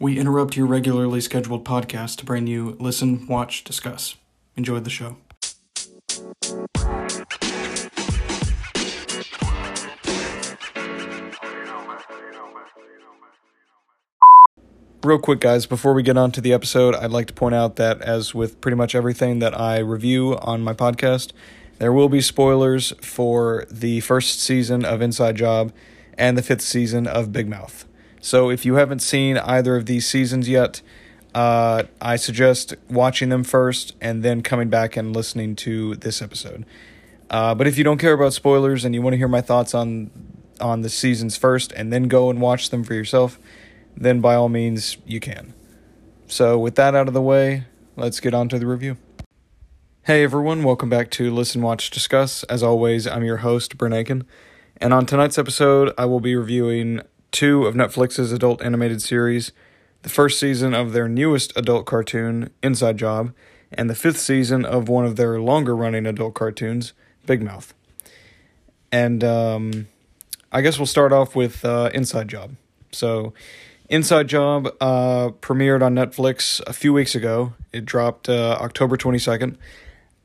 We interrupt your regularly scheduled podcast to bring you Listen, Watch, Discuss. Enjoy the show. Real quick, guys, before we get on to the episode, I'd like to point out that, as with pretty much everything that I review on my podcast, there will be spoilers for the first season of Inside Job and the fifth season of Big Mouth. So if you haven't seen either of these seasons yet, uh, I suggest watching them first and then coming back and listening to this episode. Uh, but if you don't care about spoilers and you want to hear my thoughts on on the seasons first and then go and watch them for yourself, then by all means you can. So with that out of the way, let's get on to the review. Hey everyone, welcome back to Listen, Watch, Discuss. As always, I'm your host, Brent Aiken. And on tonight's episode, I will be reviewing two of Netflix's adult animated series, the first season of their newest adult cartoon, Inside Job, and the fifth season of one of their longer running adult cartoons, Big Mouth. And um, I guess we'll start off with uh, Inside Job. So, Inside Job uh, premiered on Netflix a few weeks ago. It dropped uh, October 22nd.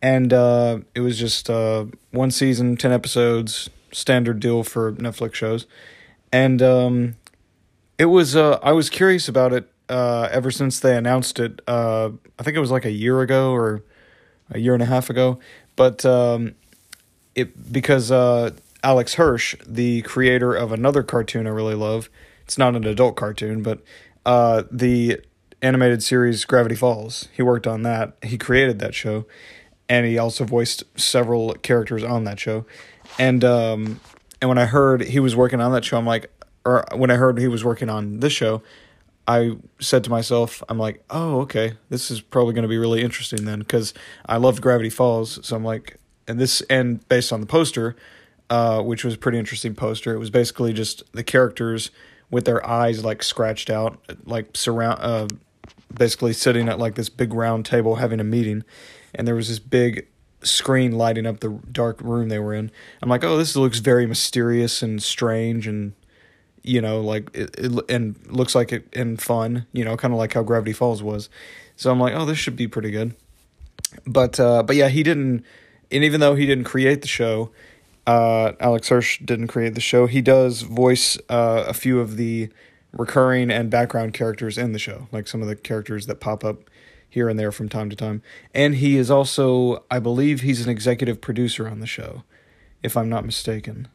And uh, it was just uh, one season, 10 episodes, standard deal for Netflix shows. And um, it was, uh, I was curious about it ever since they announced it. I think it was like a year ago or a year and a half ago. But um, it because Alex Hirsch, the creator of another cartoon I really love, it's not an adult cartoon, but uh, the animated series Gravity Falls. He worked on that. He created that show, and he also voiced several characters on that show. And um, and when I heard he was working on that show, I'm like, or when I heard he was working on this show, I said to myself, I'm like, oh, okay, this is probably going to be really interesting then, because I loved Gravity Falls. So I'm like, and this, and based on the poster, uh, which was a pretty interesting poster. It was basically just the characters with their eyes like scratched out, like surround, uh, basically sitting at like this big round table having a meeting, and there was this big screen lighting up the dark room they were in. I'm like, oh, this looks very mysterious and strange, and you know, like it, it and looks like it and fun, you know, kind of like how Gravity Falls was. So I'm like, oh, this should be pretty good. But uh, but yeah, he didn't, and even though he didn't create the show uh, Alex Hirsch didn't create the show. He does voice uh, a few of the recurring and background characters in the show, like some of the characters that pop up here and there from time to time. And he is also, I believe, he's an executive producer on the show, if I'm not mistaken.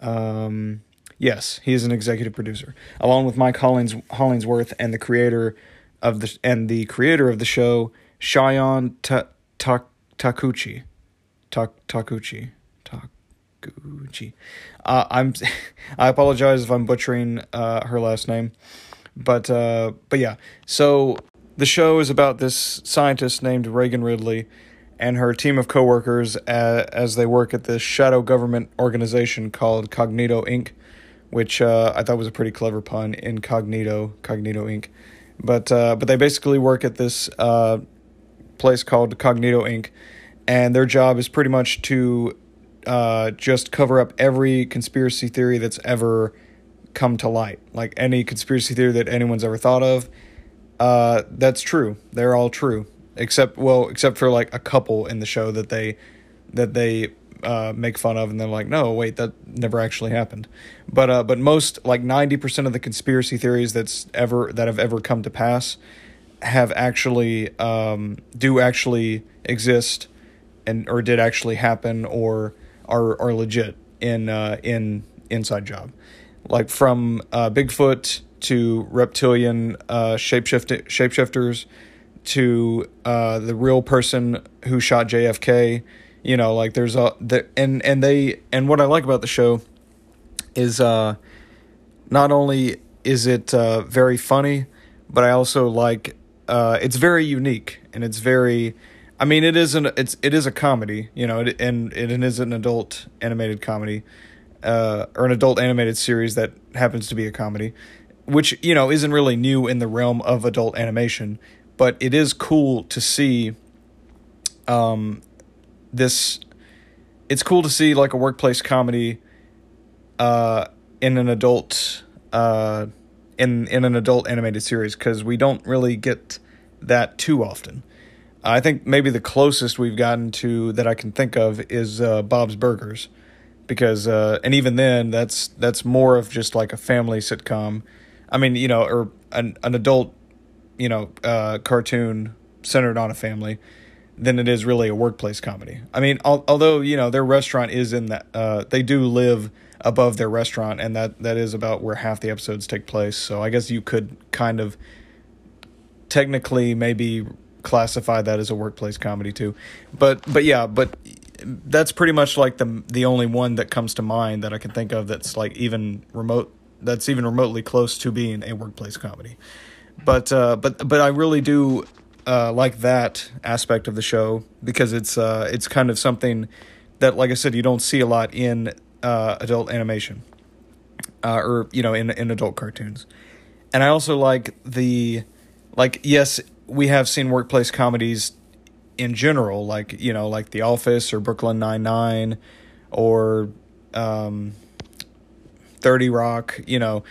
Um, yes, he is an executive producer, along with Mike Hollings, Hollingsworth and the creator of the and the creator of the show, Shion Ta, Ta, Takuchi. Ta, Takuchi. Gucci. Uh, I'm I apologize if I'm butchering uh, her last name, but uh, but yeah. So the show is about this scientist named Reagan Ridley and her team of coworkers as, as they work at this shadow government organization called Cognito Inc., which uh, I thought was a pretty clever pun. Incognito, Cognito Inc. But uh, but they basically work at this uh, place called Cognito Inc. And their job is pretty much to uh, just cover up every conspiracy theory that's ever come to light. Like any conspiracy theory that anyone's ever thought of, uh, that's true. They're all true, except well, except for like a couple in the show that they that they uh, make fun of, and they're like, no, wait, that never actually happened. But uh, but most like ninety percent of the conspiracy theories that's ever that have ever come to pass have actually um, do actually exist and or did actually happen or are are legit in uh, in Inside Job, like from uh, Bigfoot to reptilian uh, shapeshift shapeshifters to uh, the real person who shot JFK. You know, like there's a the and and they and what I like about the show is uh, not only is it uh, very funny, but I also like uh, it's very unique and it's very I mean, it is an it's it is a comedy, you know, it, and it is an adult animated comedy, uh, or an adult animated series that happens to be a comedy, which you know isn't really new in the realm of adult animation, but it is cool to see. Um, this, it's cool to see like a workplace comedy, uh, in an adult, uh, in in an adult animated series because we don't really get that too often. I think maybe the closest we've gotten to that I can think of is uh, Bob's Burgers, because uh, and even then that's that's more of just like a family sitcom. I mean, you know, or an an adult, you know, uh, cartoon centered on a family than it is really a workplace comedy. I mean, al- although you know their restaurant is in that, uh, they do live above their restaurant, and that that is about where half the episodes take place. So I guess you could kind of technically maybe classify that as a workplace comedy too. But but yeah, but that's pretty much like the the only one that comes to mind that I can think of that's like even remote that's even remotely close to being a workplace comedy. But uh, but but I really do uh, like that aspect of the show because it's uh, it's kind of something that, like I said, you don't see a lot in uh, adult animation uh, or you know in in adult cartoons. And I also like the like yes, we have seen workplace comedies in general, like you know, like The Office or Brooklyn Nine Nine, or um, Thirty Rock. You know,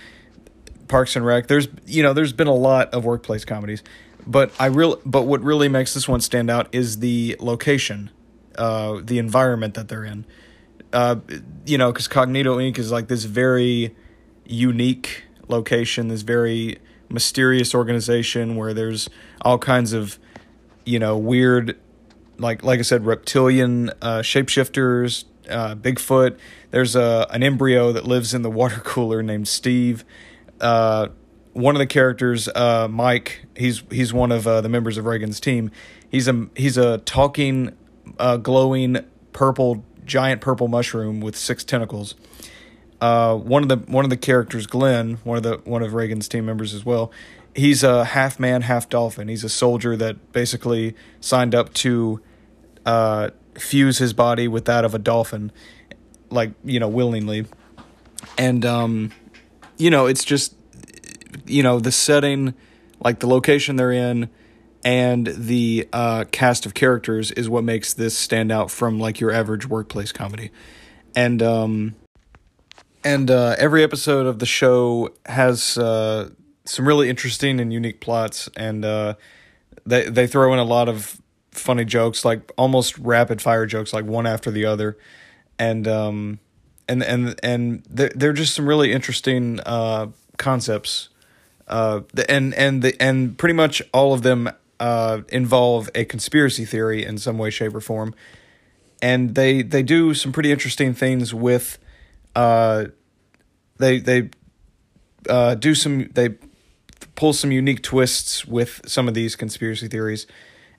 Parks and Rec. There's you know, there's been a lot of workplace comedies, but I real but what really makes this one stand out is the location, uh, the environment that they're in. Uh, you know, because Cognito Inc. is like this very unique location, this very mysterious organization where there's all kinds of you know weird like like I said reptilian uh, shapeshifters, uh, Bigfoot. There's a an embryo that lives in the water cooler named Steve. Uh, one of the characters, uh, Mike, he's he's one of uh, the members of Reagan's team. He's a he's a talking, uh, glowing purple giant purple mushroom with six tentacles. Uh, one of the one of the characters, Glenn, one of the one of Reagan's team members as well. He's a half man, half dolphin. He's a soldier that basically signed up to uh, fuse his body with that of a dolphin, like you know, willingly. And um, you know, it's just you know the setting, like the location they're in, and the uh, cast of characters is what makes this stand out from like your average workplace comedy. And um, and uh, every episode of the show has uh, some really interesting and unique plots, and uh, they they throw in a lot of funny jokes, like almost rapid fire jokes, like one after the other, and um, and and and they're, they're just some really interesting uh, concepts, uh, and and the and pretty much all of them uh, involve a conspiracy theory in some way, shape, or form, and they they do some pretty interesting things with uh, they they uh, do some they pull some unique twists with some of these conspiracy theories,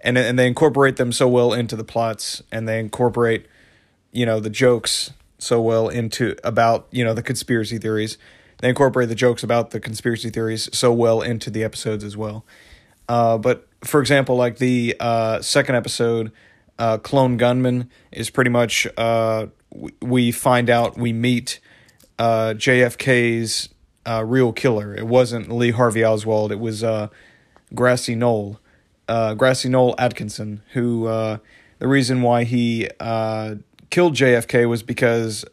and and they incorporate them so well into the plots, and they incorporate you know the jokes so well into about you know the conspiracy theories. They incorporate the jokes about the conspiracy theories so well into the episodes as well. Uh, but for example, like the uh, second episode, uh, Clone Gunman is pretty much uh, we find out we meet uh, JFK's uh, real killer. It wasn't Lee Harvey Oswald. It was Grassy Knoll, Grassy Knoll Atkinson, who the reason why he killed JFK was because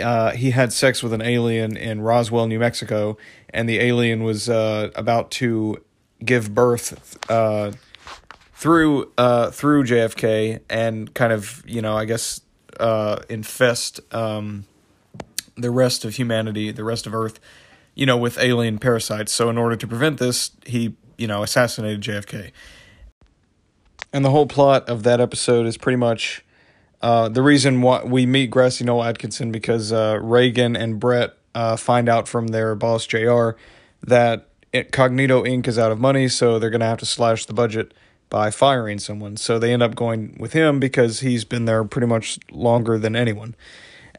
uh, he had sex with an alien in Roswell, New Mexico, and the alien was uh, about to give birth uh, through uh, through JFK and kind of you know I guess uh, infest um, the rest of humanity, the rest of Earth, you know, with alien parasites. So in order to prevent this, he you know assassinated JFK. And the whole plot of that episode is pretty much uh, the reason why we meet Grassy Knoll Atkinson because uh, Reagan and Brett uh, find out from their boss JR that it, Cognito Inc. is out of money, so they're going to have to slash the budget by firing someone. So they end up going with him because he's been there pretty much longer than anyone.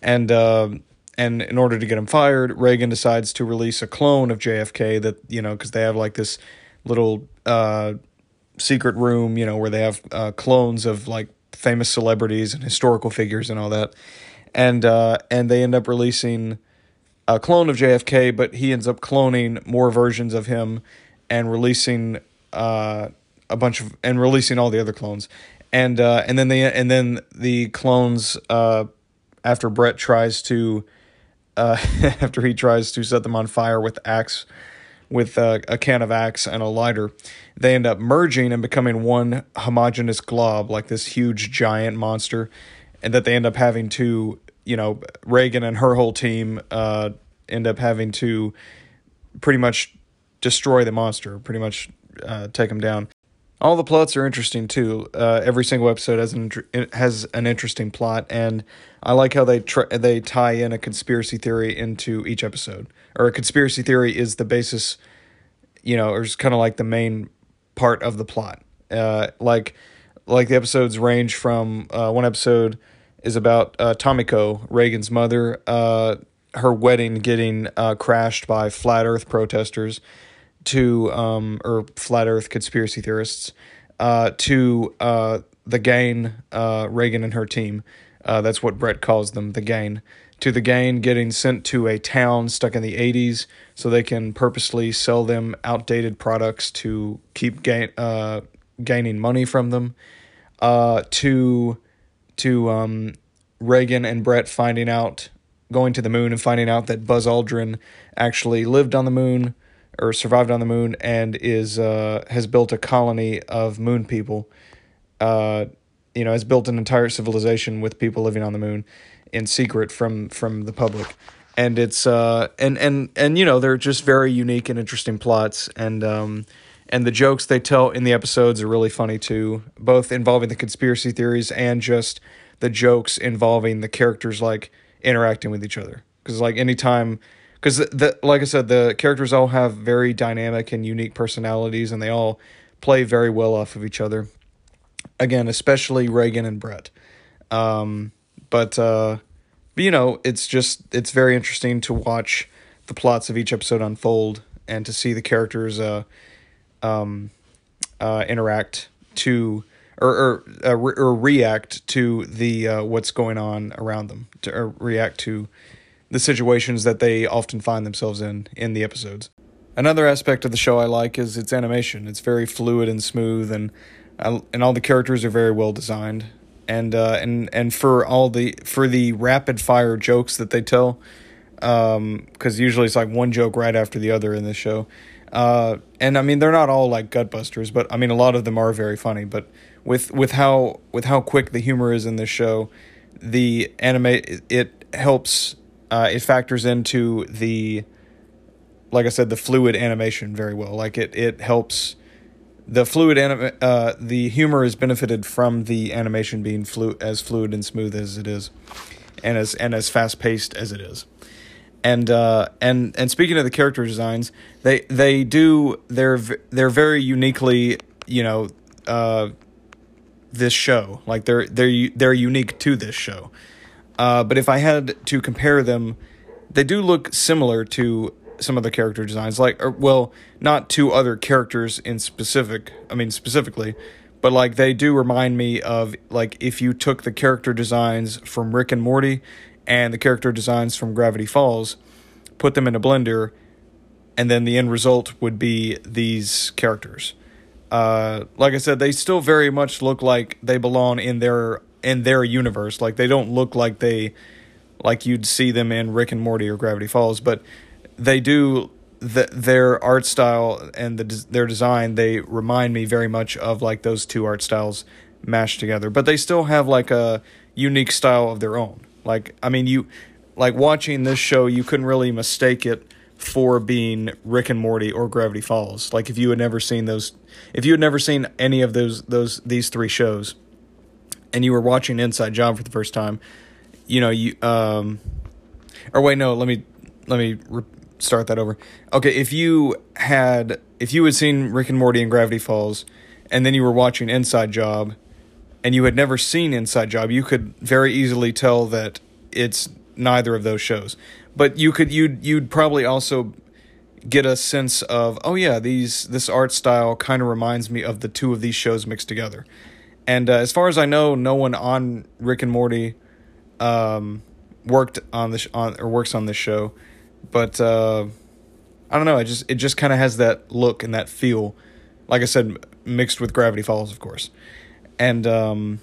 And uh, and in order to get him fired, Reagan decides to release a clone of JFK that you know because they have like this little uh, secret room, you know, where they have uh, clones of like famous celebrities and historical figures and all that, and uh, and they end up releasing a clone of JFK, but he ends up cloning more versions of him and releasing uh, a bunch of and releasing all the other clones, and uh, and then they and then the clones uh, after Brett tries to uh, after he tries to set them on fire with axe with a, a can of Axe and a lighter. They end up merging and becoming one homogenous glob, like this huge giant monster, and that they end up having to, you know, Reagan and her whole team uh, end up having to pretty much destroy the monster, pretty much uh, take him down. All the plots are interesting too. Uh, every single episode has an has an interesting plot, and I like how they try they tie in a conspiracy theory into each episode. Or a conspiracy theory is the basis, you know, or is kind of like the main part of the plot. Uh, like like the episodes range from uh, one episode is about uh, Tomiko, Reagan's mother, uh, her wedding getting uh, crashed by flat Earth protesters to um, or flat Earth conspiracy theorists uh, to uh, the gain uh, Regan and her team. Uh, that's what Brett calls them, the gain. To the gain, getting sent to a town stuck in the 80s so they can purposely sell them outdated products to keep gain, uh, gaining money from them. Uh, to to um, Reagan and Brett finding out, going to the moon and finding out that Buzz Aldrin actually lived on the moon or survived on the moon and is uh, has built a colony of moon people. Uh, you know, has built an entire civilization with people living on the moon in secret from from the public. And it's uh and and and you know they're just very unique and interesting plots and um and the jokes they tell in the episodes are really funny too, both involving the conspiracy theories and just the jokes involving the characters like interacting with each other. Because like anytime because the like I said, the characters all have very dynamic and unique personalities, and they all play very well off of each other. Again, especially reagan and Brett. Um, but uh, you know, it's just it's very interesting to watch the plots of each episode unfold and to see the characters uh, um, uh, interact to or or, uh, re- or react to the uh, what's going on around them to react to the situations that they often find themselves in in the episodes. Another aspect of the show I like is its animation. It's very fluid and smooth, and uh, and all the characters are very well designed. And uh, and and for all the for the rapid fire jokes that they tell, because um, usually it's like one joke right after the other in this show. Uh, and I mean they're not all like gutbusters, but I mean a lot of them are very funny. But with with how with how quick the humor is in this show, the anime it helps uh, it factors into the like I said the fluid animation very well. Like it it helps the fluid anim- uh, the humor is benefited from the animation being flu- as fluid and smooth as it is and as and as fast paced as it is. And uh, and and speaking of the character designs, they they do they're they're very uniquely, you know, uh, this show. Like they're they're they're unique to this show. Uh, but if I had to compare them, they do look similar to some of the character designs. Like, or, well, not to other characters in specific. I mean, specifically, but like they do remind me of like if you took the character designs from Rick and Morty and the character designs from Gravity Falls, put them in a blender, and then the end result would be these characters. Uh, like I said, they still very much look like they belong in their in their universe. Like they don't look like they like you'd see them in Rick and Morty or Gravity Falls, but they do the, their art style and the their design they remind me very much of like those two art styles mashed together. But they still have like a unique style of their own. Like i mean you like watching this show you couldn't really mistake it for being rick and morty or gravity falls. Like if you had never seen those if you had never seen any of those those these three shows and you were watching Inside Job for the first time, you know you um, or wait no let me let me re- start that over. Okay, if you had if you had seen Rick and Morty and Gravity Falls, and then you were watching Inside Job, and you had never seen Inside Job, you could very easily tell that it's neither of those shows. But you could you'd you'd probably also get a sense of oh yeah these this art style kind of reminds me of the two of these shows mixed together and uh, as far as I know, no one on Rick and Morty um, worked on this on or works on this show. But uh, I don't know. It just it just kind of has that look and that feel. Like I said, mixed with Gravity Falls, of course. And um,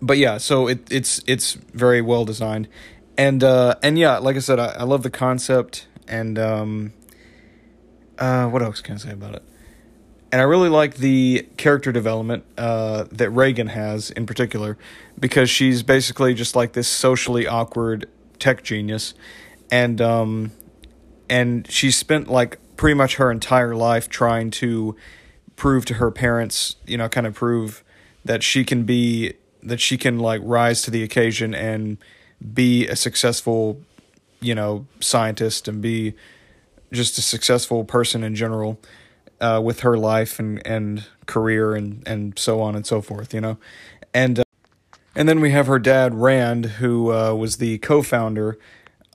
but yeah, so it it's it's very well designed. And uh, and yeah, like I said, I, I love the concept and um, uh, what else can I say about it? And I really like the character development uh, that Reagan has in particular, because she's basically just like this socially awkward tech genius, and um, and she spent like pretty much her entire life trying to prove to her parents, you know, kind of prove that she can be that she can like rise to the occasion and be a successful, you know, scientist and be just a successful person in general uh, with her life and, and career and, and so on and so forth, you know. And uh, and then we have her dad Rand, who uh, was the co-founder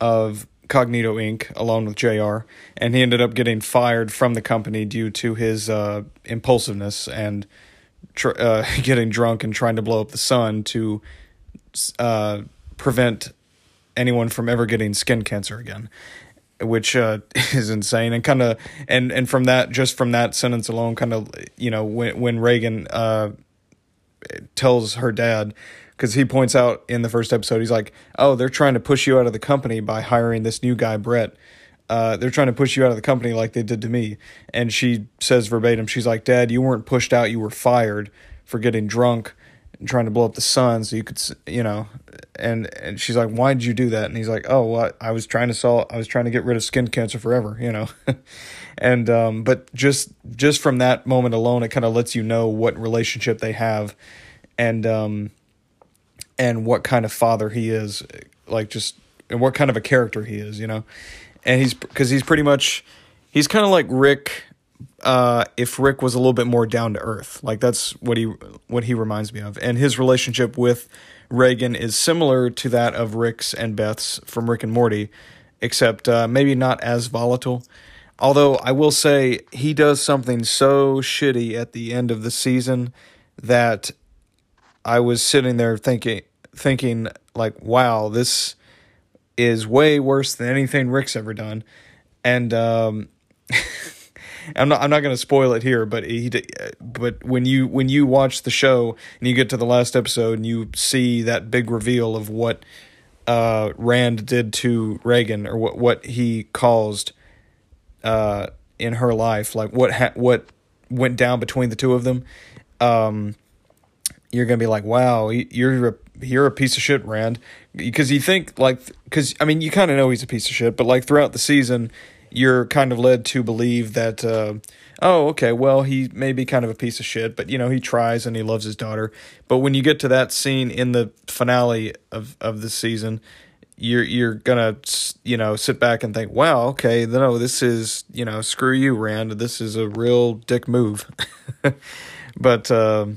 of Cognito Inc. along with Jr. And he ended up getting fired from the company due to his uh, impulsiveness and tr- uh, getting drunk and trying to blow up the sun to uh, prevent anyone from ever getting skin cancer again which uh, is insane and kind of and and from that just from that sentence alone kind of you know when when Reagan uh, tells her dad because he points out in the first episode he's like oh they're trying to push you out of the company by hiring this new guy Brett. Uh, they're trying to push you out of the company like they did to me. And she says verbatim she's like dad you weren't pushed out you were fired for getting drunk and trying to blow up the sun so you could you know. And and she's like why did you do that? And he's like oh well, I was trying to solve I was trying to get rid of skin cancer forever you know. And um but just just from that moment alone it kind of lets you know what relationship they have. And um and what kind of father he is like just and what kind of a character he is you know and he's because he's pretty much he's kind of like Rick uh, if Rick was a little bit more down to earth. Like that's what he what he reminds me of. And his relationship with Reagan is similar to that of Rick's and Beth's from Rick and Morty, except uh, maybe not as volatile. Although I will say he does something so shitty at the end of the season that I was sitting there thinking thinking like, wow, this is way worse than anything Rick's ever done. And um I'm not I'm not going to spoil it here, but he but when you when you watch the show and you get to the last episode and you see that big reveal of what uh, Rand did to Reagan or what what he caused uh, in her life, like what ha- what went down between the two of them, um, you're gonna be like, wow, you're a you're a piece of shit, Rand, because you think like because I mean you kind of know he's a piece of shit, but like throughout the season you're kind of led to believe that, uh, oh, okay, well, he may be kind of a piece of shit, but you know, he tries and he loves his daughter. But when you get to that scene in the finale of of the season, you're you're gonna you know sit back and think, wow, okay, no, this is you know, screw you, Rand. This is a real dick move. but uh,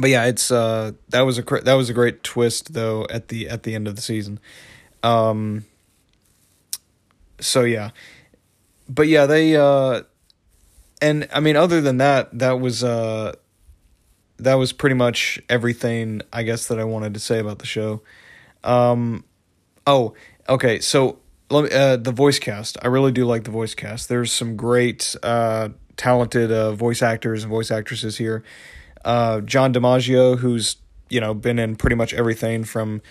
but yeah, it's uh, that was a that was a great twist though at the at the end of the season. Um, so yeah, but yeah, they uh, and I mean, other than that, that was uh, that was pretty much everything I guess that I wanted to say about the show. Um, oh, okay, so let me, uh, the voice cast. I really do like the voice cast. There's some great, uh, talented uh, voice actors and voice actresses here. Uh, John DiMaggio, who's you know been in pretty much everything from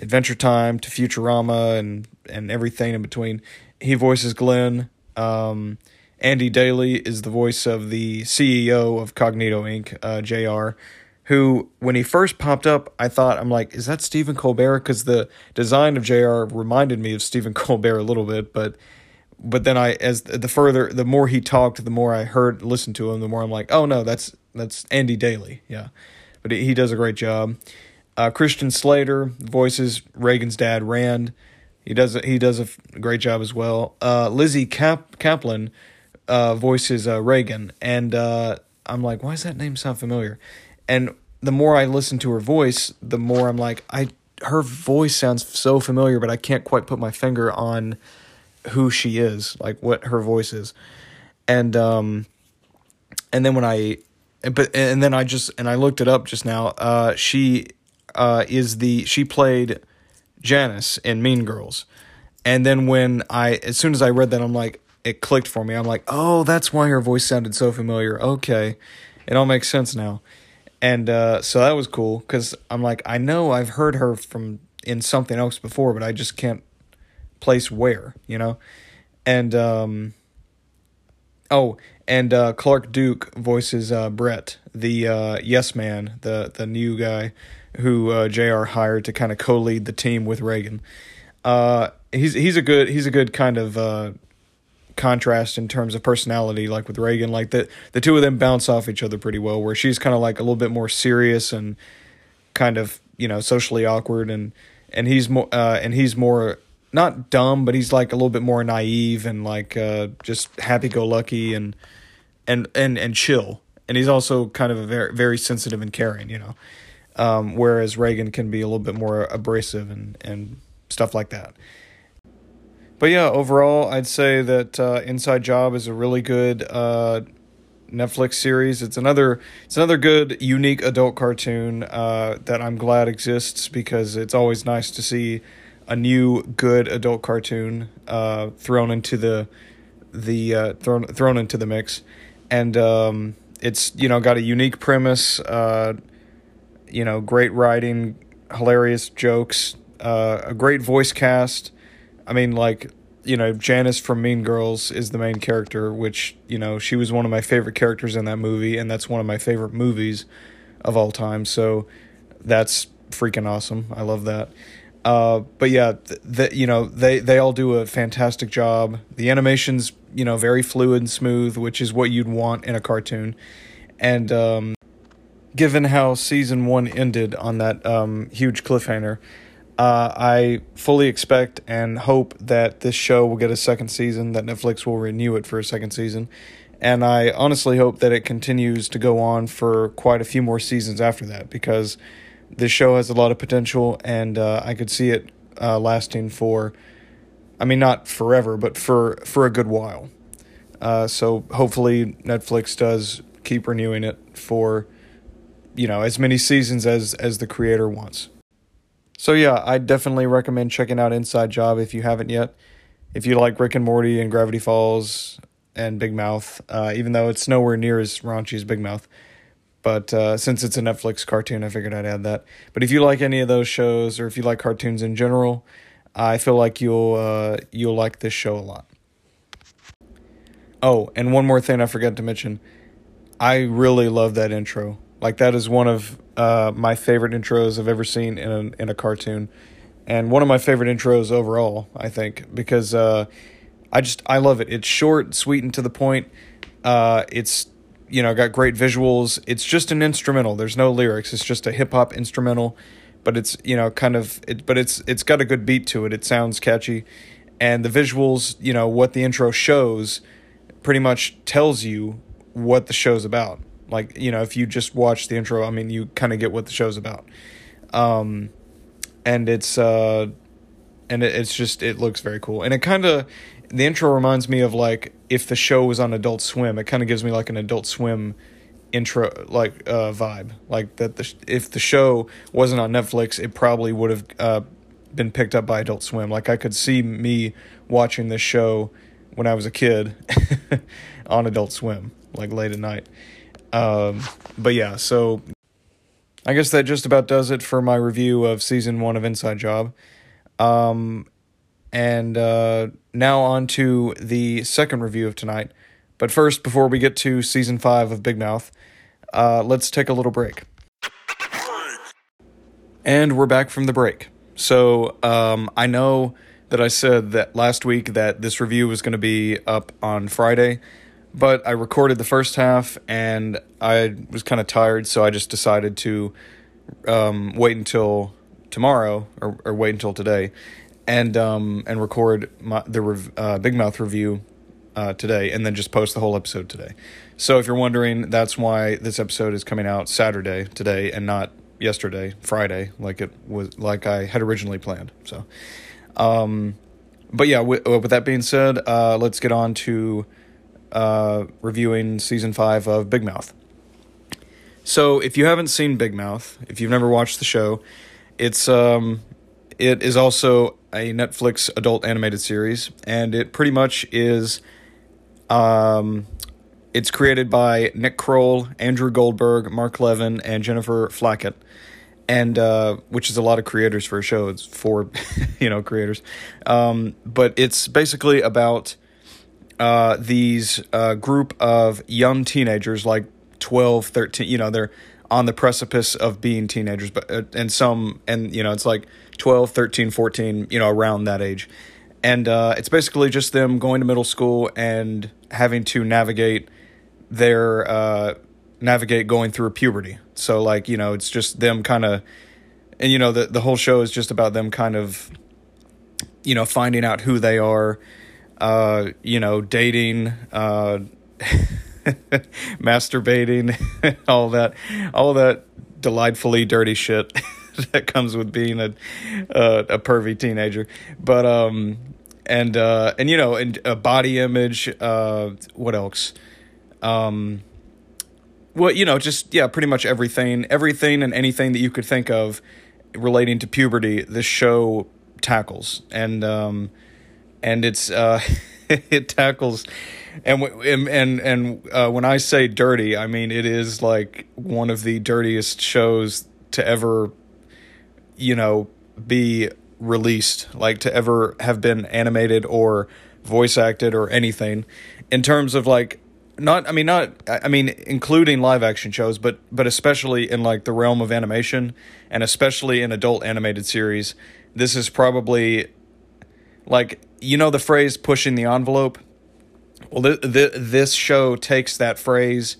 Adventure Time to Futurama and and everything in between he voices Glenn. Um, Andy Daly is the voice of the CEO of Cognito Inc., uh, JR, who, when he first popped up, I thought, I'm like, is that Stephen Colbert? Because the design of JR reminded me of Stephen Colbert a little bit, but but then I, as the further, the more he talked, the more I heard, listened to him, the more I'm like, oh no, that's that's Andy Daly, yeah. But he, does a great job. Uh, Christian Slater voices Reagan's dad, Rand. He does a, he does a great job as well. Uh, Lizzy Cap- Caplan uh, voices uh, Reagan, and uh, I'm like, why does that name sound familiar? And the more I listen to her voice, the more I'm like, I her voice sounds so familiar, but I can't quite put my finger on who she is, like what her voice is. And um, and then when I, but and then I just and I looked it up just now. Uh, she uh is the she played Janice in Mean Girls. And then when I, as soon as I read that, I'm like, it clicked for me. I'm like, oh, that's why her voice sounded so familiar. Okay, it all makes sense now. And uh, so that was cool because I'm like, I know I've heard her from in something else before, but I just can't place where, you know. And um, Oh, and uh, Clark Duke voices uh, Brett, the uh, yes man, the the new guy who uh, Jr. hired to kind of co-lead the team with Reagan. Uh, he's he's a good he's a good kind of uh, contrast in terms of personality, like with Reagan. Like the the two of them bounce off each other pretty well. Where she's kind of like a little bit more serious and kind of you know socially awkward, and and he's more uh, and he's more not dumb, but he's like a little bit more naive and like uh, just happy go lucky and and and and chill. And he's also kind of a very very sensitive and caring, you know. Um, whereas Reagan can be a little bit more abrasive and and stuff like that. But yeah, overall, I'd say that uh, Inside Job is a really good uh, Netflix series. It's another it's another good, unique adult cartoon uh, that I'm glad exists because it's always nice to see a new good adult cartoon uh, thrown into the the uh, thrown thrown into the mix, and um, it's you know got a unique premise, uh, you know, great writing, hilarious jokes, a great voice cast I mean, like, you know, Janice from Mean Girls is the main character, which, you know, she was one of my favorite characters in that movie, and that's one of my favorite movies of all time. So that's freaking awesome. I love that. Uh, but yeah, you know, they, they all do a fantastic job. The animation's, you know, very fluid and smooth, which is what you'd want in a cartoon. And, um, given how season one ended on that, um, huge cliffhanger, uh, I fully expect and hope that this show will get a second season, that Netflix will renew it for a second season. And I honestly hope that it continues to go on for quite a few more seasons after that because this show has a lot of potential and uh, I could see it uh, lasting for, I mean, not forever, but for, for a good while. Uh, so hopefully Netflix does keep renewing it for, you know, as many seasons as, as the creator wants. So yeah, I definitely recommend checking out Inside Job if you haven't yet. If you like Rick and Morty and Gravity Falls and Big Mouth, uh, even though it's nowhere near as raunchy as Big Mouth. But uh, since it's a Netflix cartoon, I figured I'd add that. But if you like any of those shows, or if you like cartoons in general, I feel like you'll uh, you'll like this show a lot. Oh, and one more thing I forgot to mention. I really love that intro. Like that is one of uh, my favorite intros I've ever seen in a in a cartoon, and one of my favorite intros overall. I think because uh, I just I love it. It's short, sweet, and to the point. Uh, it's you know got great visuals. It's just an instrumental. There's no lyrics. It's just a hip hop instrumental, but it's you know kind of it. But it's it's got a good beat to it. It sounds catchy, and the visuals. You know what the intro shows, pretty much tells you what the show's about like, you know, if you just watch the intro, I mean, you kind of get what the show's about. Um, and it's, uh, and it, it's just, it looks very cool. And it kind of, the intro reminds me of like if the show was on Adult Swim, it kind of gives me like an Adult Swim intro like uh vibe. Like that the if the show wasn't on Netflix it probably would have uh been picked up by Adult Swim. Like I could see me watching this show when I was a kid on Adult Swim like late at night. Um, but yeah, so I guess that just about does it for my review of season one of Inside Job. Um, and uh, now on to the second review of tonight. But first, before we get to season five of Big Mouth, uh, let's take a little break. And we're back from the break. So um, I know that I said that last week that this review was going to be up on Friday. But I recorded the first half and I was kind of tired, so I just decided to um, wait until tomorrow or, or wait until today and um, and record my, the rev, uh, Big Mouth review uh, today and then just post the whole episode today. So if you're wondering, that's why this episode is coming out Saturday today and not yesterday, Friday, like it was like I had originally planned. So, um, but yeah, with, with that being said, uh, let's get on to uh, reviewing season five of Big Mouth. So, if you haven't seen Big Mouth, if you've never watched the show, it's um, it is also a Netflix adult animated series, and it pretty much is um, it's created by Nick Kroll, Andrew Goldberg, Mark Levin, and Jennifer Flackett, and uh, which is a lot of creators for a show. It's four, you know, creators, um, but it's basically about uh, these uh, group of young teenagers, like 12, 13, you know, they're on the precipice of being teenagers, but uh, and some, and you know, it's like 12, 13, 14, you know, around that age. And uh, it's basically just them going to middle school and having to navigate their uh, navigate going through puberty. So like you know, it's just them kind of, and you know, the the whole show is just about them kind of, you know, finding out who they are, uh, you know, dating, uh, masturbating, all that, all that delightfully dirty shit that comes with being a uh, a pervy teenager. But um, and uh, and you know, and a body image. Uh, what else? Um, well, you know, just yeah, pretty much everything, everything and anything that you could think of relating to puberty. This show tackles, and um, and it's uh, it tackles, and and and, uh, when I say dirty, I mean it is like one of the dirtiest shows to ever, you know, be released, like to ever have been animated or voice acted or anything, in terms of like not I mean not I mean including live action shows, but but especially in like the realm of animation and especially in adult animated series, this is probably like you know the phrase pushing the envelope. Well, th- th- this show takes that phrase.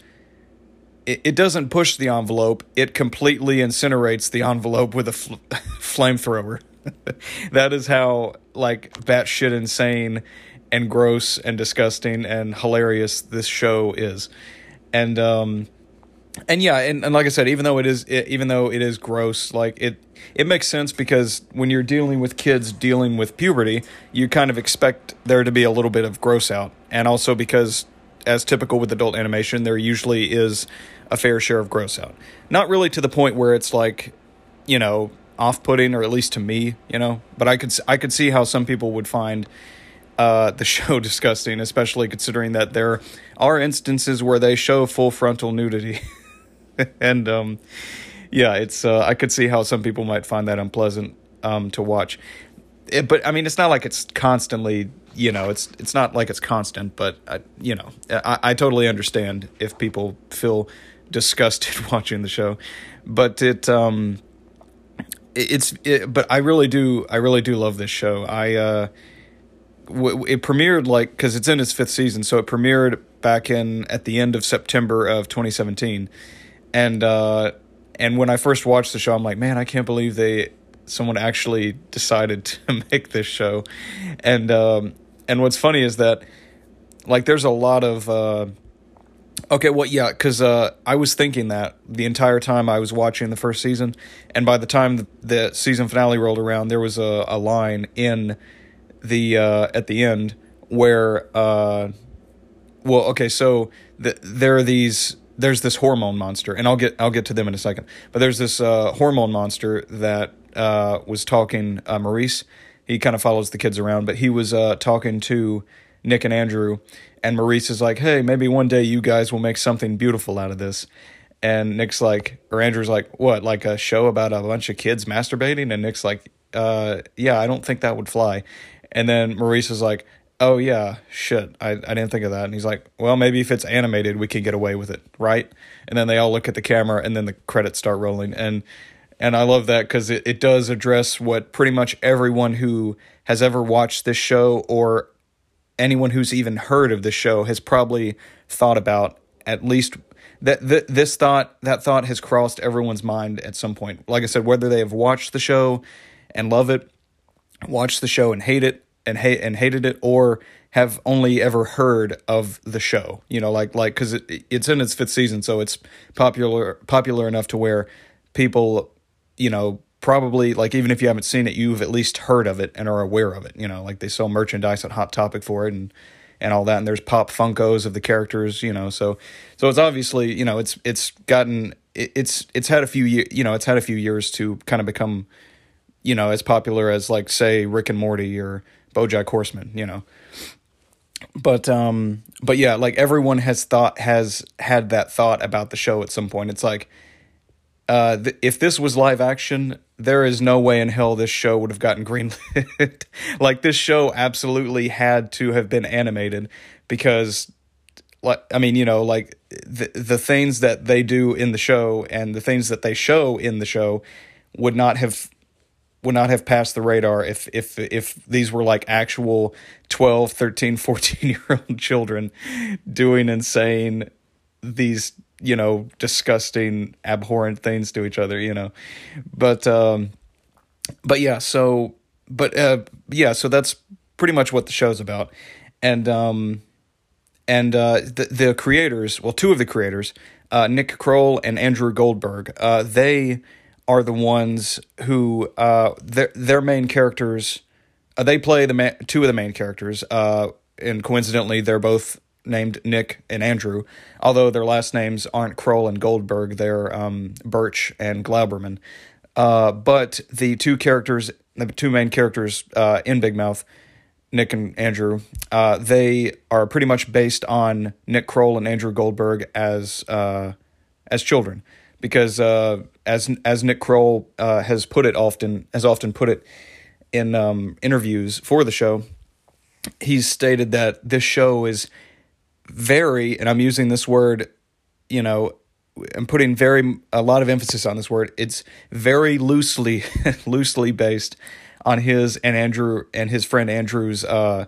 It, it doesn't push the envelope. It completely incinerates the envelope with a fl- flamethrower. that is how like batshit insane and gross and disgusting and hilarious this show is. And um and yeah, and, and like I said, even though it is it, even though it is gross, like it it makes sense because when you're dealing with kids dealing with puberty, you kind of expect there to be a little bit of gross out. And also because as typical with adult animation, there usually is a fair share of gross out. Not really to the point where it's like, you know, off-putting or at least to me, you know, but I could I could see how some people would find uh, the show disgusting, especially considering that there are instances where they show full frontal nudity, and um, yeah, it's uh, I could see how some people might find that unpleasant um, to watch. It, but I mean, it's not like it's constantly, you know, it's it's not like it's constant. But I, you know, I, I totally understand if people feel disgusted watching the show, but it um, it's it, but I really do I really do love this show. I uh it premiered like because it's in its fifth season, so it premiered back in at the end of September of 2017, and uh, and when I first watched the show, I'm like, man, I can't believe they someone actually decided to make this show, and um, and what's funny is that like there's a lot of uh, okay, well, yeah, because uh, I was thinking that the entire time I was watching the first season, and by the time the, the season finale rolled around, there was a, a line in the uh, at the end where uh, well okay so the, there are these there's this hormone monster and I'll get I'll get to them in a second. But there's this uh, hormone monster that uh, was talking uh, Maurice. He kind of follows the kids around but he was uh, talking to Nick and Andrew and Maurice is like hey maybe one day you guys will make something beautiful out of this. And Nick's like or Andrew's like what like a show about a bunch of kids masturbating? And Nick's like uh yeah I don't think that would fly. And then Maurice is like, oh yeah, shit, I, I didn't think of that. And he's like, well, maybe if it's animated, we can get away with it, right? And then they all look at the camera, and then the credits start rolling, and and I love that because it, it does address what pretty much everyone who has ever watched this show or anyone who's even heard of this show has probably thought about at least that th- this thought that thought has crossed everyone's mind at some point like i said whether they have watched the show and love it watched the show and hate it and hate and hated it or have only ever heard of the show you know like like because it, it's in its fifth season so it's popular popular enough to where people you know probably like even if you haven't seen it you've at least heard of it and are aware of it you know like they sell merchandise at hot topic for it and and all that and there's pop funkos of the characters you know so so it's obviously you know it's it's gotten it's it's had a few you know it's had a few years to kind of become you know, as popular as like say Rick and Morty or BoJack Horseman, you know. But um but yeah, like everyone has thought has had that thought about the show at some point. It's like uh th- if this was live action, there is no way in hell this show would have gotten greenlit. like this show absolutely had to have been animated because like I mean, you know, like the the things that they do in the show and the things that they show in the show would not have would not have passed the radar if if if these were like actual 12 13 14 year old children doing insane these you know disgusting abhorrent things to each other you know? But um but yeah so but uh yeah so that's pretty much what the show's about. And um and uh the the creators well two of the creators uh Nick Kroll and Andrew Goldberg uh they are the ones who uh their their main characters uh, they play the ma- two of the main characters uh and coincidentally they're both named Nick and Andrew, although their last names aren't Kroll and Goldberg, they're um, Birch and Glauberman. Uh, but the two characters, the two main characters uh, in Big Mouth, Nick and Andrew, uh, they are pretty much based on Nick Kroll and Andrew Goldberg as uh, as children, because uh, as as Nick Kroll uh, has put it often has often put it in um, interviews for the show, he's stated that this show is very, and I'm using this word, you know, I'm putting very a lot of emphasis on this word. It's very loosely loosely based on his and Andrew and his friend Andrew's uh,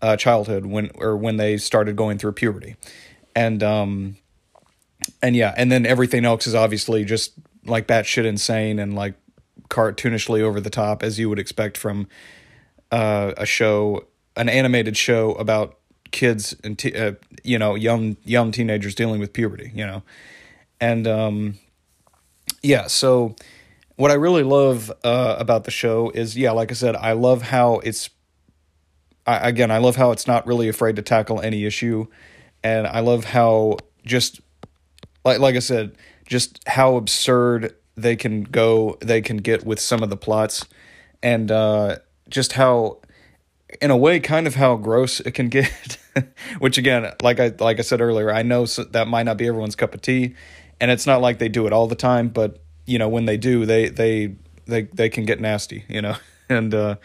uh, childhood when or when they started going through puberty, and um, and yeah, and then everything else is obviously just like batshit insane and like cartoonishly over the top as you would expect from uh, a show, an animated show about kids and uh, you know young young teenagers dealing with puberty you know? And um yeah so what i really love uh about the show is yeah like i said i love how it's I, again i love how it's not really afraid to tackle any issue. And i love how just like like i said just how absurd they can go they can get with some of the plots. And uh just how in a way kind of how gross it can get. Which again like i like i said earlier i know that might not be everyone's cup of tea. And it's not like they do it all the time but you know when they do they they they they can get nasty you know? And uh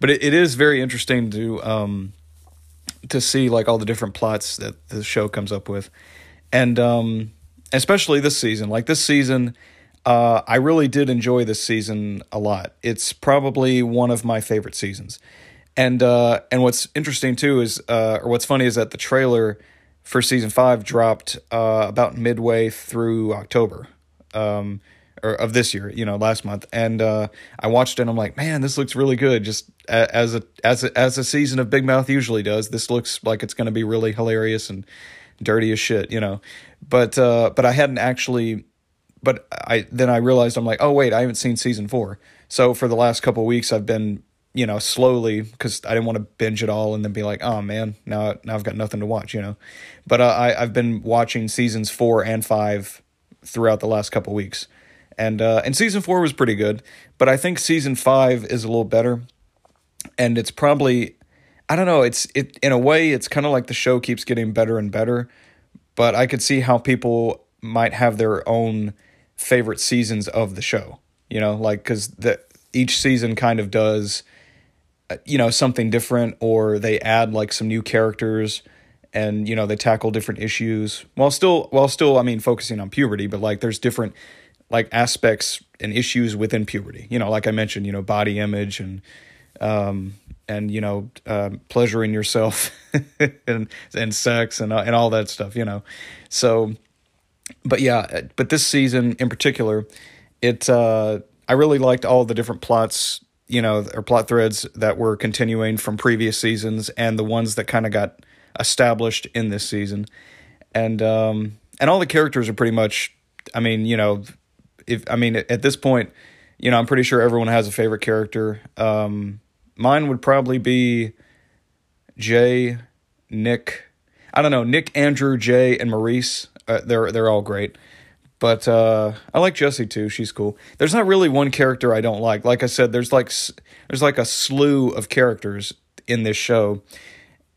but it, it is very interesting to um to see like all the different plots that the show comes up with. And um especially this season like this season uh, I really did enjoy this season a lot. It's probably one of my favorite seasons. And uh, and what's interesting too is, uh, or what's funny is that the trailer for season five dropped uh, about midway through October, um, or of this year, you know, last month. And uh, I watched it, and I'm like, man, this looks really good. Just as a as a, as a season of Big Mouth usually does, this looks like it's going to be really hilarious and dirty as shit, you know. But uh, but I hadn't actually. But I then I realized I'm like, oh wait, I haven't seen season four. So for the last couple weeks, I've been you know, slowly because I didn't want to binge it all and then be like, oh man, now now I've got nothing to watch, you know. But uh, I I've been watching seasons four and five throughout the last couple weeks, and uh, and season four was pretty good, but I think season five is a little better, and it's probably I don't know, it's it in a way it's kind of like the show keeps getting better and better, but I could see how people might have their own favorite seasons of the show, you know, like because the each season kind of does uh, you know something different or they add like some new characters and you know they tackle different issues while still while still I mean focusing on puberty but like there's different like aspects and issues within puberty you know like I mentioned you know body image and um and you know um, pleasuring yourself and and sex and uh, and all that stuff you know so but yeah but this season in particular it uh I really liked all the different plots you know, or plot threads that were continuing from previous seasons and the ones that kind of got established in this season. And um and all the characters are pretty much I mean, you know, if I mean at this point, you know, I'm pretty sure everyone has a favorite character. Um mine would probably be Jay, Nick, I don't know, Nick, Andrew, Jay, and Maurice. Uh, they're they're all great. But uh, I like Jessi too. She's cool. There's not really one character I don't like. Like I said, there's like there's like a slew of characters in this show,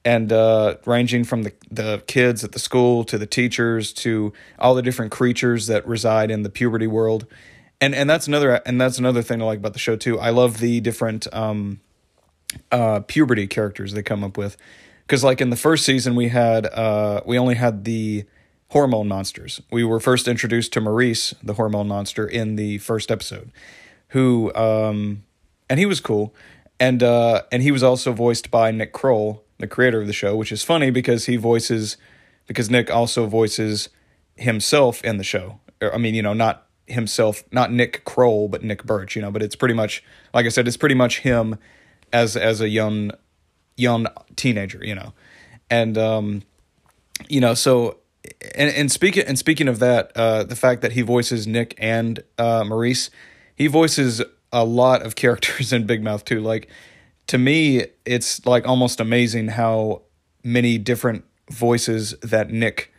and uh, ranging from the the kids at the school to the teachers to all the different creatures that reside in the puberty world, and and that's another and that's another thing I like about the show too. I love the different um, uh, puberty characters they come up with because like in the first season we had uh we only had the hormone monsters. We were first introduced to Maurice, the hormone monster, in the first episode, who um and he was cool, and uh and he was also voiced by Nick Kroll, the creator of the show, which is funny because he voices because Nick also voices himself in the show. I mean, you know, not himself, not Nick Kroll, but Nick Birch, you know, but it's pretty much like I said, it's pretty much him as as a young young teenager, you know. And um you know, so and and speaking and speaking of that, uh the fact that he voices Nick and uh Maurice, he voices a lot of characters in Big Mouth too. Like to me, it's like almost amazing how many different voices that Nick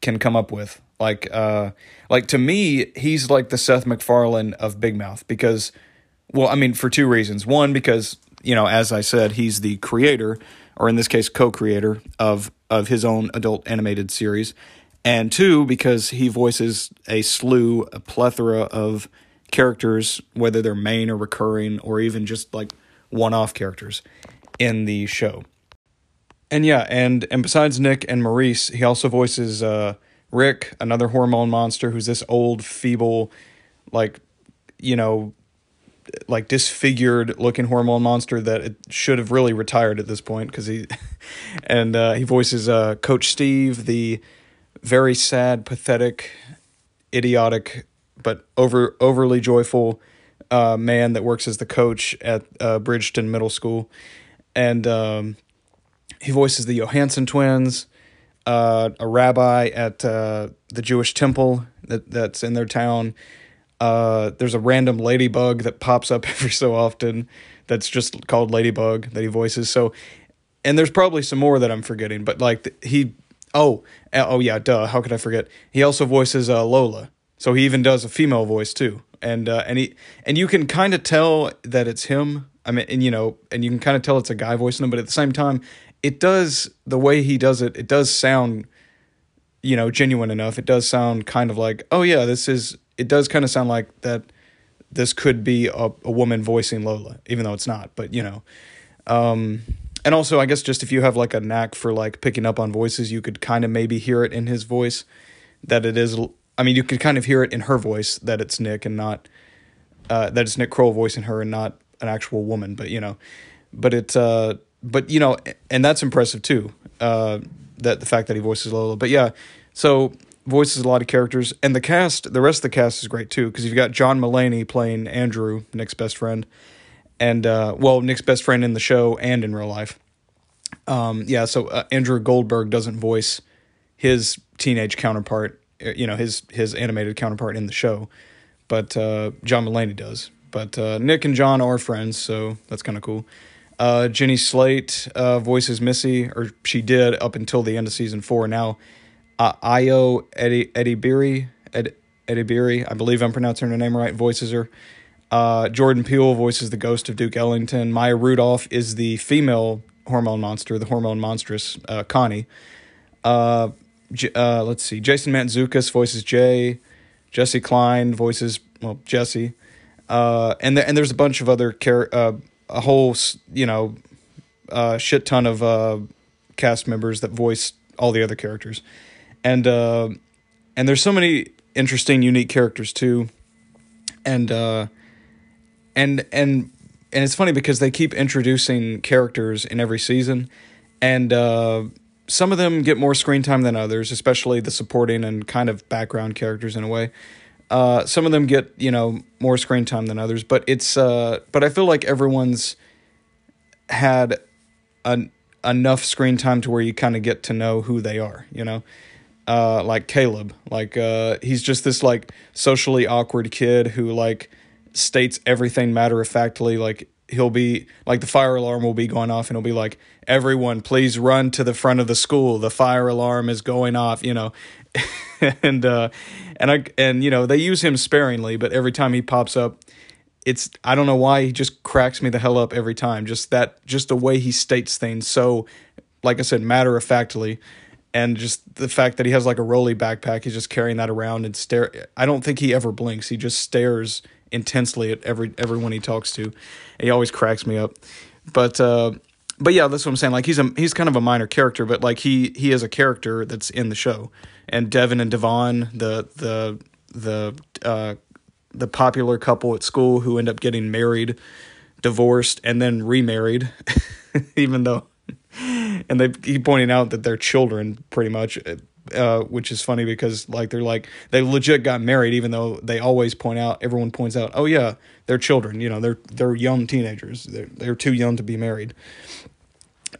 can come up with. Like uh like to me, he's like the Seth MacFarlane of Big Mouth because well, I mean for two reasons. One because, you know, as I said, he's the creator or in this case co-creator of of his own adult animated series. And two because he voices a slew, a plethora of characters whether they're main or recurring or even just like one-off characters in the show. And yeah, and and besides Nick and Maurice, he also voices uh Rick, another hormone monster who's this old, feeble, like, you know, like disfigured looking hormone monster that it should have really retired at this point because he and uh, he voices uh, coach steve the very sad pathetic idiotic but over overly joyful uh, man that works as the coach at uh, bridgeton middle school and um, he voices the johansson twins uh, a rabbi at uh, the Jewish temple that that's in their town. Uh, there's a random ladybug that pops up every so often that's just called Ladybug that he voices. So, and there's probably some more that I'm forgetting, but like he, oh, oh yeah, duh, how could I forget? He also voices uh, Lola, so he even does a female voice too, and uh, and he and you can kind of tell that it's him. I mean, and you know, and you can kind of tell it's a guy voicing him, but at the same time, it does the way he does it. It does sound, you know, genuine enough. It does sound kind of like, oh yeah, this is. It does kind of sound like that. This could be a, a woman voicing Lola, even though it's not. But you know, um, and also I guess just if you have like a knack for like picking up on voices, you could kind of maybe hear it in his voice that it is. I mean, you could kind of hear it in her voice that it's Nick and not uh, that it's Nick Kroll voicing her and not an actual woman. But you know, but it. Uh, but you know, and that's impressive too. Uh, that the fact that he voices Lola. But yeah, so voices a lot of characters, and the cast, the rest of the cast is great too because you've got John Mulaney playing Andrew, Nick's best friend, and uh, well, Nick's best friend in the show and in real life. Um, yeah, so uh, Andrew Goldberg doesn't voice his teenage counterpart, uh, you know, his his animated counterpart in the show, but uh, John Mulaney does. But uh, Nick and John are friends, so that's kind of cool. Uh, Jenny Slate voices Missy, or she did up until the end of season four. Now, uh, Ayo Eddie Edebiri, Ed, Edebiri, I believe I'm pronouncing her name right, voices her. Uh, Jordan Peele voices the ghost of Duke Ellington. Maya Rudolph is the female hormone monster, the hormone monstrous uh, Connie. Uh, J- uh, let's see, Jason Mantzoukas voices Jay. Jessi Klein voices well Jessi. Uh, and the, and there's a bunch of other char- uh, a whole you know shit ton of cast members that voice all the other characters, and uh, and there's so many interesting, unique characters too, and uh, and and and it's funny because they keep introducing characters in every season, and uh, some of them get more screen time than others, especially the supporting and kind of background characters in a way. Uh, some of them get you know more screen time than others, but it's uh, but I feel like everyone's had an, enough screen time to where you kind of get to know who they are. You know, uh, like Caleb, like uh, he's just this like socially awkward kid who like states everything matter of factly. Like he'll be like the fire alarm will be going off and he'll be like everyone please run to the front of the school the fire alarm is going off you know and uh and I and you know they use him sparingly, but every time he pops up, it's I don't know why he just cracks me the hell up every time. Just that, just the way he states things so, like I said, matter of factly, and just the fact that he has like a rolly backpack, he's just carrying that around and stare. I don't think he ever blinks. He just stares intensely at every everyone he talks to. He always cracks me up, but uh, but yeah, that's what I'm saying. Like he's a he's kind of a minor character, but like he he is a character that's in the show. And Devin and Devon, the the the uh, the popular couple at school who end up getting married, divorced, and then remarried, even though, and they keep pointing out that they're children, pretty much. Uh, which is funny because like they're like they legit got married even though they always point out everyone points out oh yeah they're children you know they're they're young teenagers they're they're too young to be married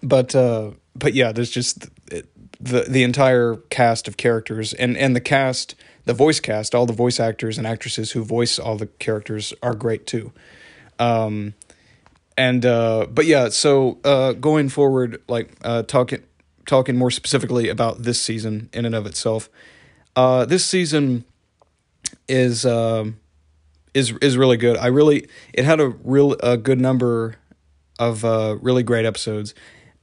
but uh but yeah there's just the the entire cast of characters and and the cast the voice cast all the voice actors and actresses who voice all the characters are great too um and uh but yeah so uh going forward like uh talking talking more specifically about this season in and of itself uh this season is um is is really good i really it had a real a good number of uh really great episodes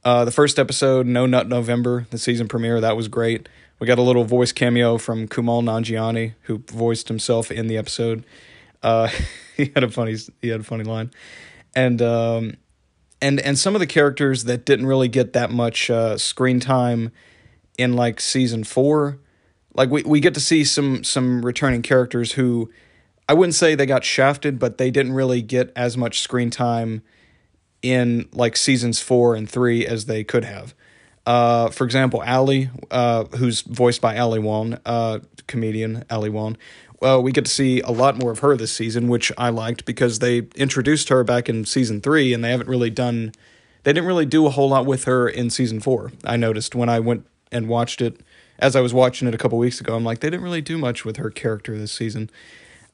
uh, the first episode, No Nut November, the season premiere, that was great. We got a little voice cameo from Kumail Nanjiani, who voiced himself in the episode. Uh, he had a funny he had a funny line, and um, and and some of the characters that didn't really get that much uh, screen time in like season four, like we we get to see some some returning characters who I wouldn't say they got shafted, but they didn't really get as much screen time in like seasons four and three as they could have. Uh, for example, Ali, uh, who's voiced by Ali Wong, uh, comedian Ali Wong. Well, we get to see a lot more of her this season, which I liked because they introduced her back in season three, and they haven't really done. They didn't really do a whole lot with her in season four. I noticed when I went and watched it, as I was watching it a couple weeks ago. I'm like, they didn't really do much with her character this season.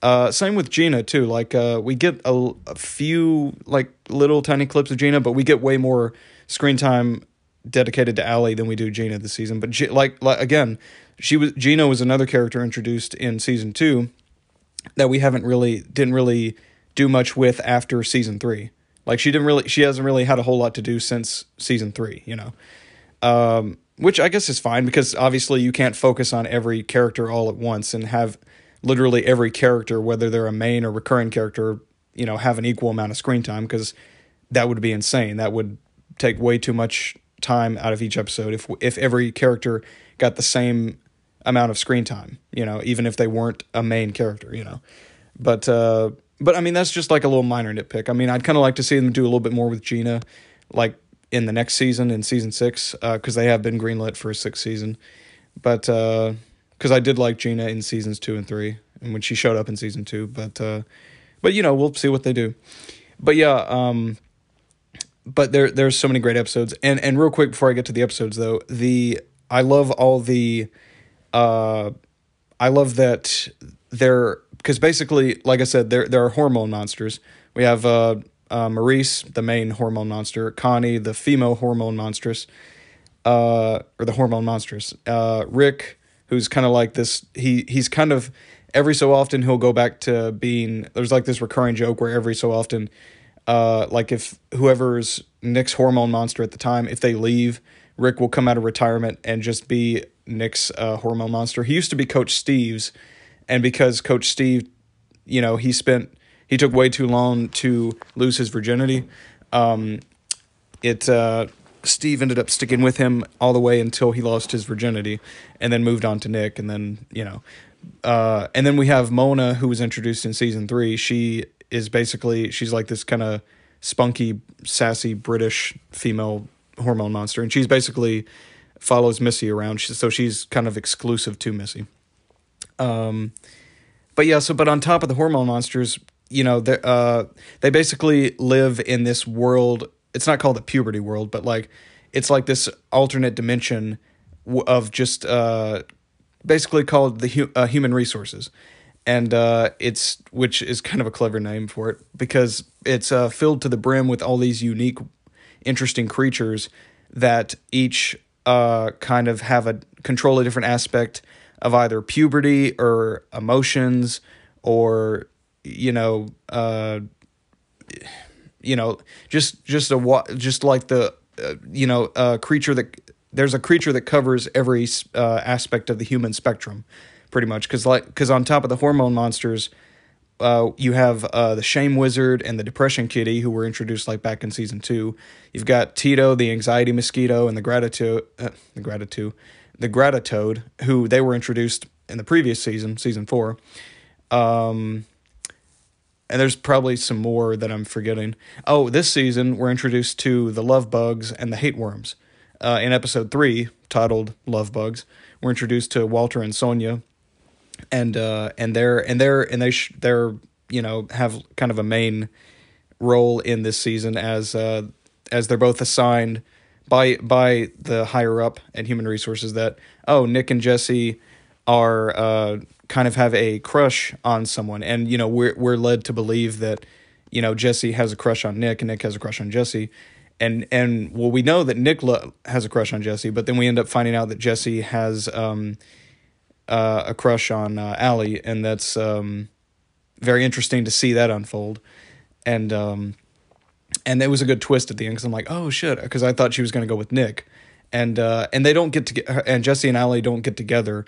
Uh, same with Gina too. Like uh, we get a, a, few like little tiny clips of Gina, but we get way more screen time dedicated to Ali than we do Gina this season. But G- like, like again, she was Gina was another character introduced in season two that we haven't really didn't really do much with after season three. Like she didn't really she hasn't really had a whole lot to do since season three. You know. Um, which I guess is fine because obviously you can't focus on every character all at once and have literally every character, whether they're a main or recurring character, you know, have an equal amount of screen time because that would be insane. That would take way too much time out of each episode if if every character got the same amount of screen time, you know, even if they weren't a main character, you know. But uh but I mean that's just like a little minor nitpick. I mean, I'd kind of like to see them do a little bit more with Gina like in the next season in season 6 uh cuz they have been greenlit for a sixth season. But uh because I did like Gina in seasons two and three, and when she showed up in season two. But uh, but you know we'll see what they do. But yeah, um, but there there's so many great episodes. And and real quick before I get to the episodes though, the I love all the, uh, I love that they're because basically like I said there there are hormone monsters. We have uh, uh Maurice, the main hormone monster, Connie, the female hormone monstress, uh, or the hormone monstress, uh, Rick who's kind of like this he he's kind of every so often he'll go back to being there's like this recurring joke where every so often uh like if whoever's Nick's hormone monster at the time if they leave Rick will come out of retirement and just be Nick's uh, hormone monster. He used to be Coach Steve's and because Coach Steve you know he spent he took way too long to lose his virginity um it uh Steve ended up sticking with him all the way until he lost his virginity and then moved on to Nick. And then, you know, uh, and then we have Mona, who was introduced in season three. She is basically, she's like this kind of spunky, sassy British female hormone monster. And she's basically follows Missy around. So she's kind of exclusive to Missy. Um, but yeah, so, but on top of the hormone monsters, you know, they uh, they basically live in this world it's not called the puberty world, but like it's like this alternate dimension of just uh, basically called the hu- uh, human resources, and uh, it's which is kind of a clever name for it because it's uh, filled to the brim with all these unique, interesting creatures that each uh, kind of have a control a different aspect of either puberty or emotions or you know uh you know just just a just like the uh, you know a creature that there's a creature that covers every uh, aspect of the human spectrum pretty much because like because on top of the hormone monsters uh, you have uh, the Shame Wizard and the Depression Kitty, who were introduced like back in season two. You've got Tito, the Anxiety Mosquito, and the Gratitude, uh, the Gratitude, the Gratitoad, who they were introduced in the previous season, season four. Um, and there's probably some more that I'm forgetting. Oh, this season we're introduced to the Love Bugs and the Hate Worms. Uh, in episode three, titled "Love Bugs," we're introduced to Walter and Sonia, and uh, and they're and they're and they sh- they're you know have kind of a main role in this season as uh, as they're both assigned by by the higher up at Human Resources that oh Nick and Jessi are uh, kind of have a crush on someone, and you know we're we're led to believe that you know Jessi has a crush on Nick, and Nick has a crush on Jessi, and and well we know that Nick lo- has a crush on Jessi, but then we end up finding out that Jessi has um, uh, a crush on uh, Ali, and that's um, very interesting to see that unfold, and um, and it was a good twist at the end because I'm like oh shit because I thought she was going to go with Nick, and uh, and they don't get to and Jessi and Ali don't get together.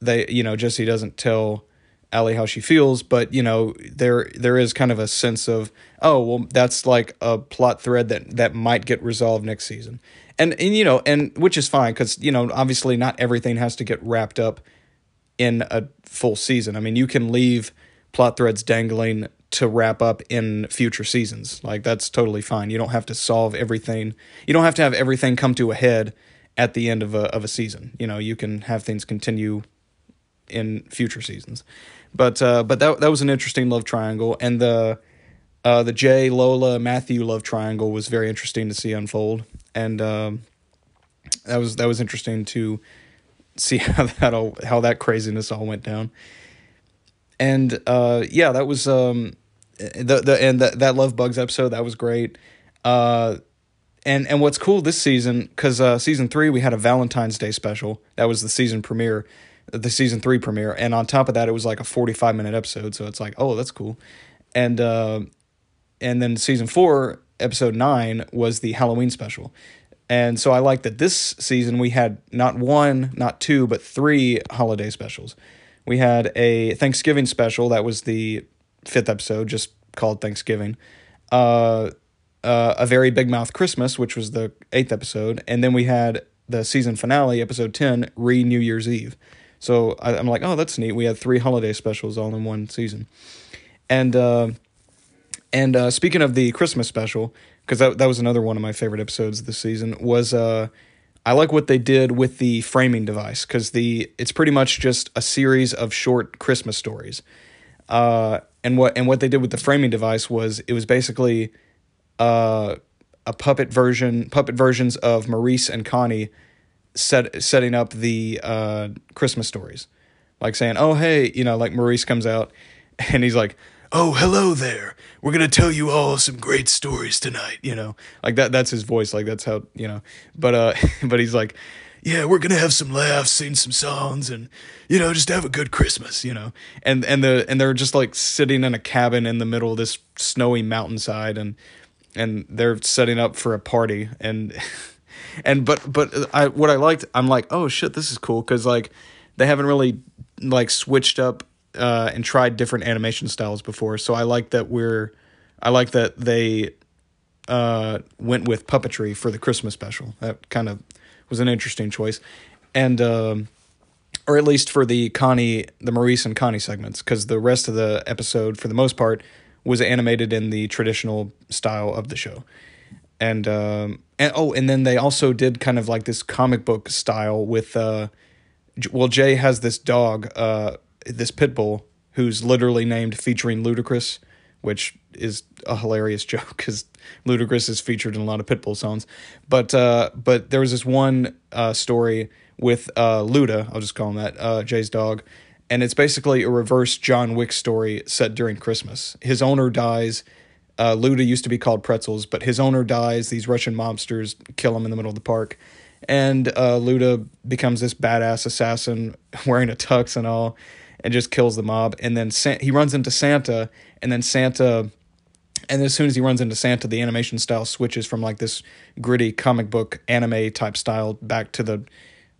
They you know Jessi doesn't tell Ali how she feels, but you know there there is kind of a sense of oh well that's like a plot thread that that might get resolved next season, and and you know and which is fine because you know obviously not everything has to get wrapped up in a full season. I mean you can leave plot threads dangling to wrap up in future seasons. Like that's totally fine. You don't have to solve everything. You don't have to have everything come to a head at the end of a of a season. You know, you can have things continue in future seasons. But uh, but that that was an interesting love triangle, and the uh, the Jay Lola Matthew love triangle was very interesting to see unfold, and um, that was that was interesting to see how that all, how that craziness all went down. And uh, yeah, that was um, the the and that that Love Bugs episode that was great. Uh, and and what's cool this season because uh, season three we had a Valentine's Day special that was the season premiere the season three premiere, and on top of that, it was like a forty five minute episode. So it's like, oh, that's cool, and uh, and then season four, episode nine was the Halloween special, and so I like that this season we had not one, not two, but three holiday specials. We had a Thanksgiving special that was the fifth episode, just called Thanksgiving. Uh, uh, a very big mouth Christmas, which was the eighth episode, and then we had the season finale, episode ten, re New Year's Eve. So I, am like, oh, that's neat. We had three holiday specials all in one season, and uh, and uh, speaking of the Christmas special, because that that was another one of my favorite episodes this season was uh, I like what they did with the framing device because the it's pretty much just a series of short Christmas stories. Uh, and what and what they did with the framing device was it was basically uh, a puppet version puppet versions of Maurice and Connie set setting up the uh, Christmas stories, like saying, "Oh hey," you know, like Maurice comes out and he's like, "Oh hello there, we're gonna tell you all some great stories tonight," you know, like that. That's his voice, like that's how you know. But uh, but he's like, "Yeah, we're gonna have some laughs, sing some songs, and you know, just have a good Christmas," you know. And and the and they're just like sitting in a cabin in the middle of this snowy mountainside, and and they're setting up for a party and. and but but I what I liked I'm like oh shit this is cool because like they haven't really like switched up uh, and tried different animation styles before. So I like that we're I like that they uh, went with puppetry for the Christmas special. That kind of was an interesting choice. And um, or at least for the Connie the Maurice and Connie segments because the rest of the episode for the most part was animated in the traditional style of the show. And um, and oh, and then they also did kind of like this comic book style with uh, well, Jay has this dog, uh, this pit bull who's literally named featuring Ludacris, which is a hilarious joke because Ludacris is featured in a lot of Pitbull songs. But uh, but there was this one uh, story with uh, Luda, I'll just call him that, uh, Jay's dog, and it's basically a reverse John Wick story set during Christmas. His owner dies uh, Luda used to be called Pretzels, but his owner dies. These Russian mobsters kill him in the middle of the park. And uh, Luda becomes this badass assassin wearing a tux and all and just kills the mob. And then Sa- he runs into Santa, and then Santa. And as soon as he runs into Santa, the animation style switches from like this gritty comic book anime type style back to the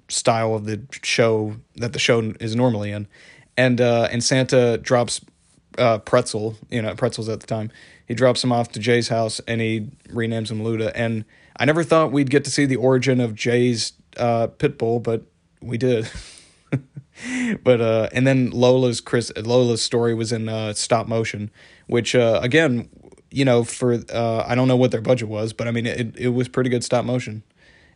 style of the show that the show is normally in. And uh, and Santa drops uh, Pretzel, you know, Pretzels at the time. He drops him off to Jay's house and he renames him Luda. And I never thought we'd get to see the origin of Jay's uh, pit bull, but we did. but uh, and then Lola's Chris Lola's story was in uh, stop motion, which uh, again, you know, for uh, I don't know what their budget was, but I mean it it was pretty good stop motion.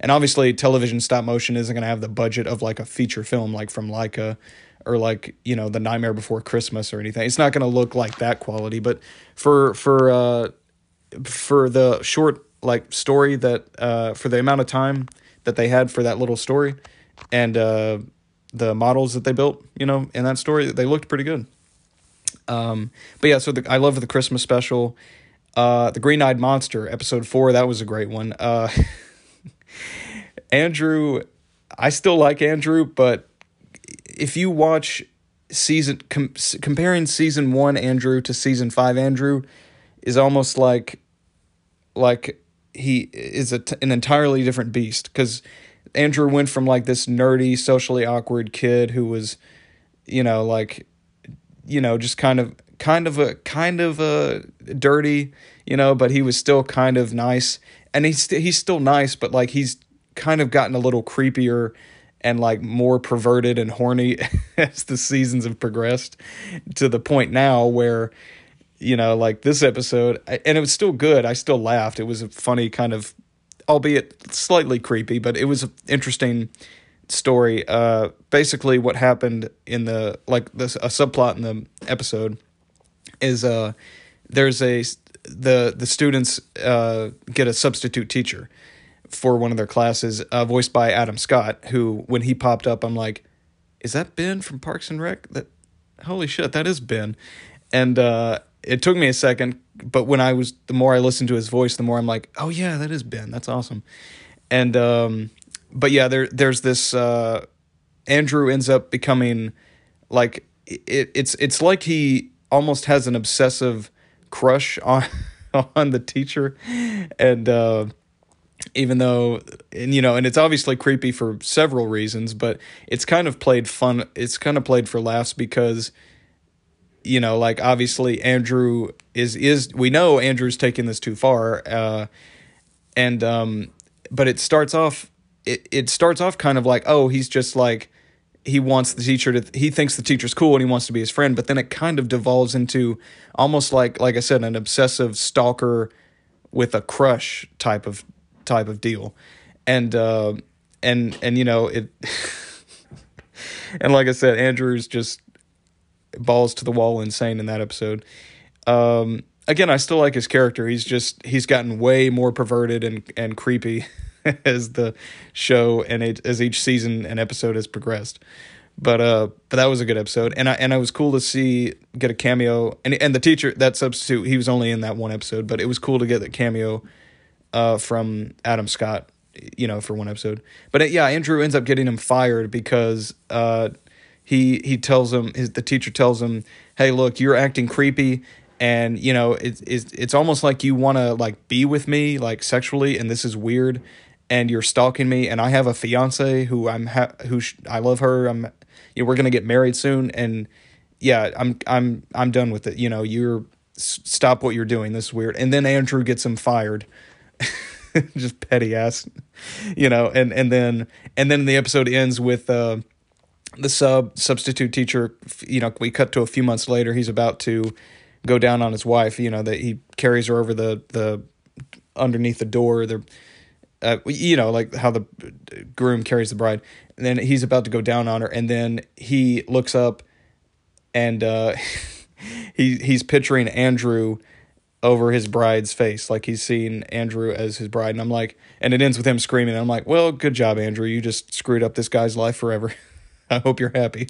And obviously, television stop motion isn't going to have the budget of like a feature film, like from Laika, or like you know the Nightmare Before Christmas or anything. It's not going to look like that quality. But for for uh, for the short like story that uh, for the amount of time that they had for that little story, and uh, the models that they built, you know, in that story, they looked pretty good. Um, but yeah, so the, I love the Christmas special. Uh, the Green Eyed Monster, episode four, that was a great one. Uh, Andrew, I still like Andrew, but if you watch season com- comparing season 1 Andrew to season 5 Andrew is almost like like he is a t- an entirely different beast cuz Andrew went from like this nerdy socially awkward kid who was you know like you know just kind of kind of a kind of a dirty you know but he was still kind of nice. And he's st- he's still nice but like he's kind of gotten a little creepier and like more perverted and horny as the seasons have progressed to the point now where you know like this episode and it was still good. I still laughed. It was a funny kind of albeit slightly creepy but it was an interesting story uh basically what happened in the like this a subplot in the episode is uh there's a the the students uh get a substitute teacher for one of their classes, uh, voiced by Adam Scott, who when he popped up, I'm like, is that Ben from Parks and Rec? That holy shit, that is Ben. And uh, it took me a second, but when I was the more I listened to his voice, the more I'm like, oh yeah, that is Ben. That's awesome. And um, but yeah, there there's this uh, Andrew ends up becoming like it, it's it's like he almost has an obsessive crush on on the teacher, and. Uh, even though and you know and it's obviously creepy for several reasons but it's kind of played fun it's kind of played for laughs because you know like obviously andrew is is we know andrew's taking this too far uh and um but it starts off it, it starts off kind of like oh he's just like he wants the teacher to he thinks the teacher's cool and he wants to be his friend but then it kind of devolves into almost like like i said an obsessive stalker with a crush type of type of deal, and uh, and and you know it. and like I said, Andrew's just balls to the wall insane in that episode. Um, again, I still like his character. He's just he's gotten way more perverted and and creepy as the show and it, as each season and episode has progressed. But uh, but that was a good episode, and I and it was cool to see get a cameo and and the teacher that substitute he was only in that one episode, but it was cool to get the cameo uh, from Adam Scott, you know, for one episode. But uh, yeah, Andrew ends up getting him fired because uh, he he tells him his the teacher tells him, "Hey, look, you're acting creepy." And you know it's it's it's almost like you want to like be with me like sexually, and this is weird, and you're stalking me. And I have a fiance who I'm ha- who sh- I love her. I'm you know, we're gonna get married soon, and yeah, I'm I'm I'm done with it. You know, you're stop what you're doing. This is weird. And then Andrew gets him fired just petty ass, you know. And and then and then the episode ends with uh, the sub substitute teacher. You know, we cut to a few months later. He's about to go down on his wife. You know that he carries her over the the underneath the door. The uh, you know like how the groom carries the bride. And then he's about to go down on her, and then he looks up, and uh, he he's picturing Andrew over his bride's face, like he's seen Andrew as his bride. And I'm like, and it ends with him screaming. I'm like, well, good job, Andrew. You just screwed up this guy's life forever. I hope you're happy.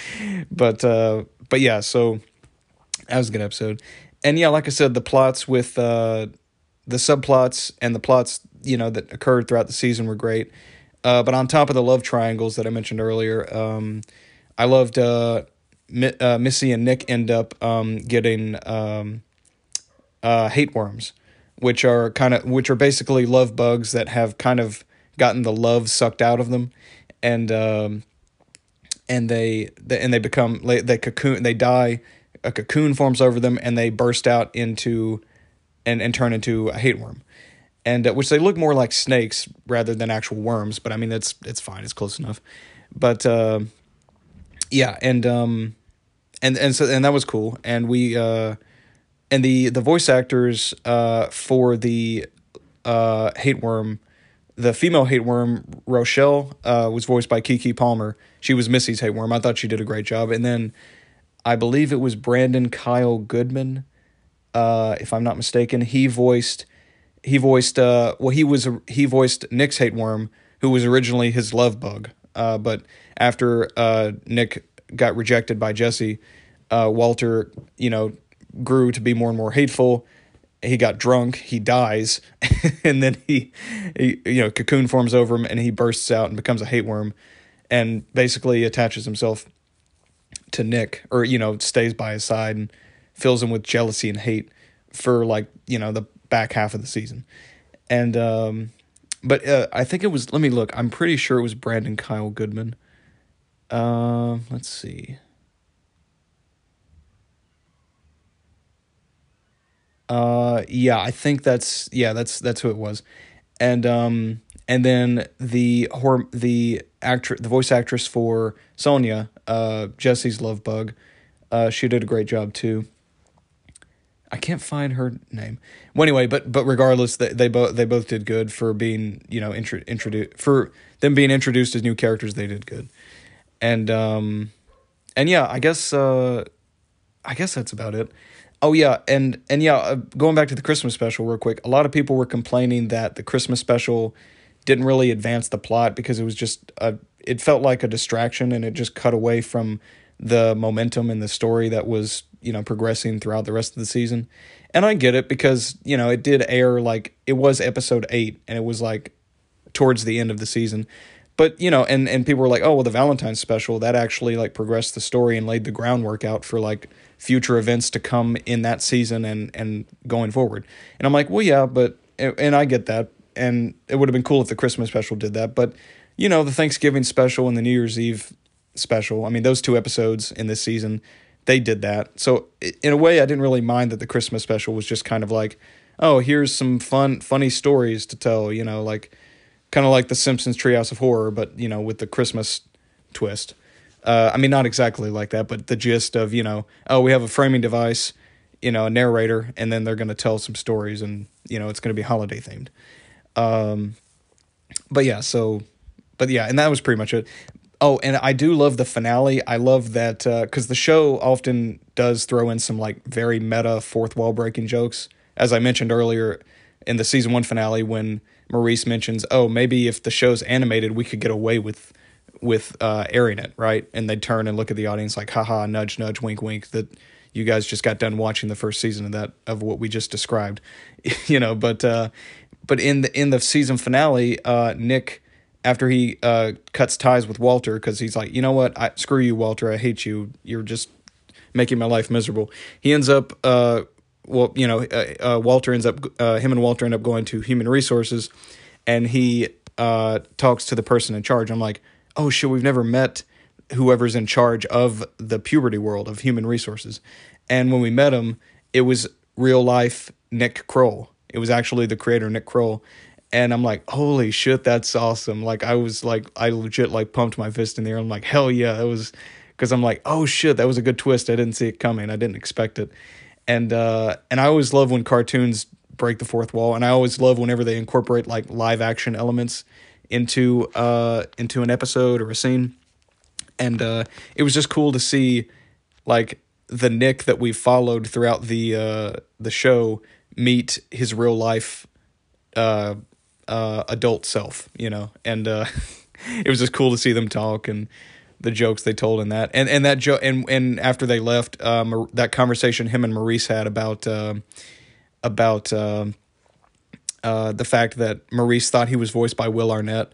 but uh, but yeah, so that was a good episode. And yeah, like I said, the plots with uh, the subplots and the plots, you know, that occurred throughout the season were great. Uh, but on top of the love triangles that I mentioned earlier, um, I loved uh, uh, Missy and Nick end up um, getting um, uh, hate worms, which are kind of which are basically love bugs that have kind of gotten the love sucked out of them, and um, and they, they and they become they, cocoon they die a cocoon forms over them and they burst out into and and turn into a hate worm. And uh, which they look more like snakes rather than actual worms but i mean that's it's fine it's close enough. But uh, yeah and um and and so and that was cool. And we uh and the the voice actors uh for the uh hate worm the female hate worm rochelle uh was voiced by keke palmer she was missy's hate worm. I thought she did a great job. And then i believe it was brandon kyle goodman uh if i'm not mistaken. He voiced he voiced uh well he was he voiced Nick's hate worm who was originally his love bug. Uh but after uh Nick got rejected by Jessi uh Walter you know grew to be more and more hateful. He got drunk. He dies. And then he, he you know cocoon forms over him and he bursts out and becomes a hate worm and basically attaches himself to Nick or you know stays by his side and fills him with jealousy and hate for like you know the back half of the season. And um, but uh, I think it was. Let me look. I'm pretty sure it was Brandon Kyle Goodman. Uh, let's see. Uh, yeah, I think that's yeah, that's that's who it was, and um, and then the horror, the actress, the voice actress for Sonia, uh, Jessi's love bug, uh, she did a great job too. I can't find her name. Well, anyway, but but regardless, they, they both they both did good for being you know intro, introduced for them being introduced as new characters. They did good, and um, and yeah, I guess uh, I guess that's about it. Oh yeah, and and yeah, uh, going back to the Christmas special real quick. A lot of people were complaining that the Christmas special didn't really advance the plot because it was just a it felt like a distraction and it just cut away from the momentum and the story that was you know progressing throughout the rest of the season. And i get it because you know it did air like it was episode 8 and it was like towards the end of the season. But you know and and people were like oh well the valentine's special that actually like progressed the story and laid the groundwork out for like future events to come in that season and and going forward. And i'm like well yeah but and i get that and it would have been cool if the christmas special did that but you know the thanksgiving special and the new year's eve special i mean those two episodes in this season they did that. So in a way, I didn't really mind that the Christmas special was just kind of like, oh, here's some fun, funny stories to tell. You know, like kind of like the Simpsons Treehouse of Horror, but you know, with the Christmas twist. Uh, I mean, not exactly like that, but the gist of you know, oh, we have a framing device, you know, a narrator, and then they're going to tell some stories, and you know, it's going to be holiday themed. Um, but yeah, so, but yeah, and that was pretty much it. Oh, and I do love the finale. I love that because uh, the show often does throw in some like very meta fourth wall breaking jokes. As I mentioned earlier in the season one finale, when Maurice mentions, "Oh, maybe if the show's animated, we could get away with with uh, airing it, right?" And they turn and look at the audience like, "Haha, nudge, nudge, wink, wink." That you guys just got done watching the first season of that of what we just described, you know. But uh, but in the in the season finale, uh, Nick after he uh, cuts ties with Walter because he's like, you know what, I, screw you, Walter, I hate you. You're just making my life miserable. He ends up, uh, well, you know, uh, uh Walter ends up, uh, him and Walter end up going to Human Resources, and he uh, talks to the person in charge. I'm like, oh shit, we've never met whoever's in charge of the puberty world of Human Resources, and when we met him, it was real life Nick Kroll. It was actually the creator Nick Kroll and I'm like, holy shit, that's awesome. Like I was like, I legit like pumped my fist in the air. I'm like, hell yeah, that was because I'm like, oh shit, that was a good twist. I didn't see it coming. I didn't expect it. And uh, and I always love when cartoons break the fourth wall, and I always love whenever they incorporate like live action elements into uh into an episode or a scene. And uh, it was just cool to see like the Nick that we followed throughout the uh, the show meet his real life uh, uh, adult self, you know, and uh, it was just cool to see them talk and the jokes they told in that, and and that joke, and and after they left, um, that conversation him and Maurice had about uh, about uh, the fact that Maurice thought he was voiced by Will Arnett,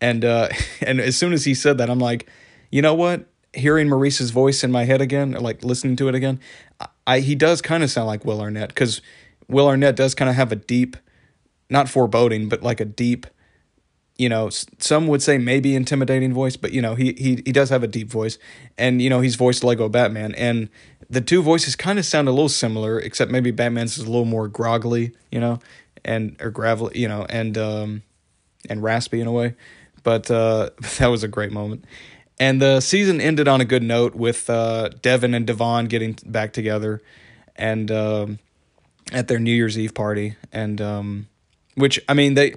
and uh, and as soon as he said that, I'm like, you know what? Hearing Maurice's voice in my head again, or like listening to it again, I he does kind of sound like Will Arnett because Will Arnett does kind of have a deep not foreboding, but like a deep, you know, some would say maybe intimidating voice, but you know, he he he does have a deep voice, and you know, he's voiced Lego Batman, and the two voices kind of sound a little similar, except maybe Batman's is a little more groggly, you know, and or gravelly, you know, and um, and raspy in a way. But uh, that was a great moment. And the season ended on a good note with uh, Devin and Devon getting back together, and um, at their New Year's Eve party, and um, which I mean they,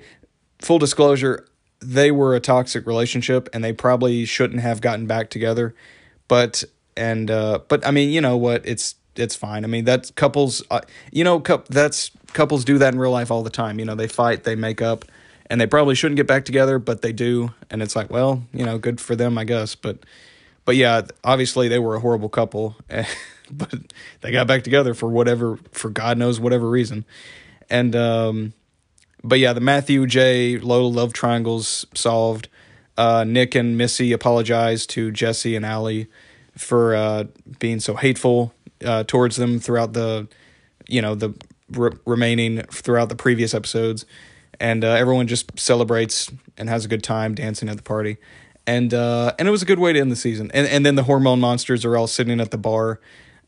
full disclosure, they were a toxic relationship, and they probably shouldn't have gotten back together, but and uh, but I mean you know what it's it's fine. I mean that's couples, uh, you know, that's couples do that in real life all the time. You know they fight, they make up and they probably shouldn't get back together, but they do, and it's like, well, you know, good for them, I guess. But, but yeah, obviously they were a horrible couple, but they got back together for whatever, for God knows whatever reason, and um, but yeah, the Matthew Jay Lola love triangles solved. Uh, Nick and Missy apologized to Jessi and Ali for uh, being so hateful uh, towards them throughout the, you know, the re- remaining throughout the previous episodes and uh, everyone just celebrates and has a good time dancing at the party, and uh, and it was a good way to end the season. And and then the hormone monsters are all sitting at the bar,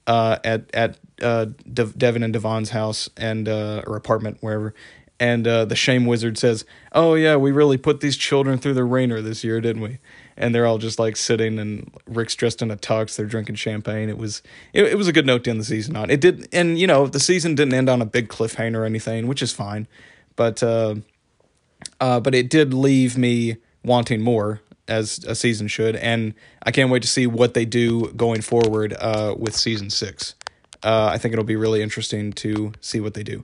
uh, at at uh, De- Devin and Devon's house and uh, or apartment wherever, and uh, the shame wizard says, "Oh yeah, we really put these children through the ringer this year, didn't we?" And they're all just like sitting, and Rick's dressed in a tux. They're drinking champagne. It was it, it was a good note to end the season on. It did, and you know the season didn't end on a big cliffhanger or anything, which is fine but uh, uh, but it did leave me wanting more as a season should, and I can't wait to see what they do going forward uh, with season six. Uh, I think it'll be really interesting to see what they do.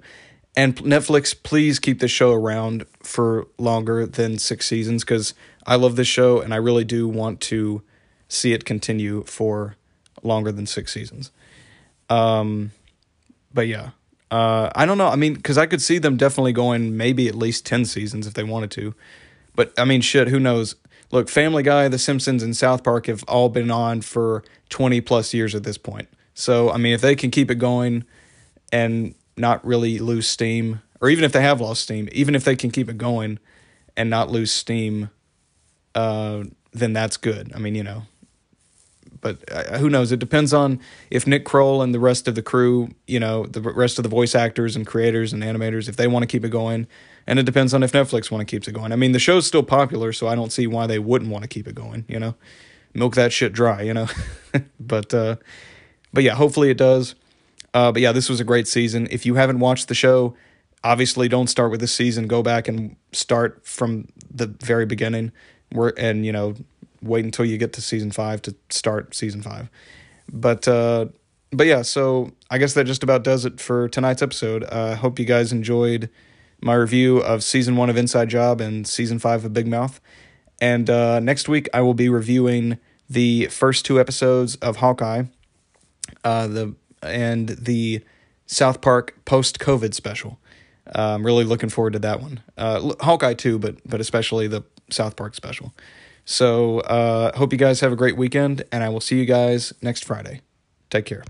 And Netflix, please keep this show around for longer than six seasons because I love this show and I really do want to see it continue for longer than six seasons. Um, but yeah, uh, I don't know. I mean, because I could see them definitely going maybe at least 10 seasons if they wanted to. But I mean, shit, who knows? Look, Family Guy, The Simpsons, and South Park have all been on for 20 plus years at this point. So, I mean, if they can keep it going and not really lose steam, or even if they have lost steam, even if they can keep it going and not lose steam, uh, then that's good. I mean, you know, but uh, who knows? It depends on if Nick Kroll and the rest of the crew, you know, the rest of the voice actors and creators and animators, if they want to keep it going, and it depends on if Netflix want to keep it going. I mean, the show's still popular, so I don't see why they wouldn't want to keep it going. You know, milk that shit dry. You know, but uh, but yeah, hopefully it does. Uh, but yeah, this was a great season. If you haven't watched the show, obviously don't start with this season. Go back and start from the very beginning. Where and you know wait until you get to season five to start season five. But uh, but yeah, so I guess that just about does it for tonight's episode. I uh, hope you guys enjoyed my review of season one of Inside Job and season five of Big Mouth. And uh, next week I will be reviewing the first two episodes of Hawkeye, uh, the and the South Park post COVID special. Uh, I'm really looking forward to that one. Uh, Hawkeye too, but but especially the South Park special. So, uh, hope you guys have a great weekend, and I will see you guys next Friday. Take care.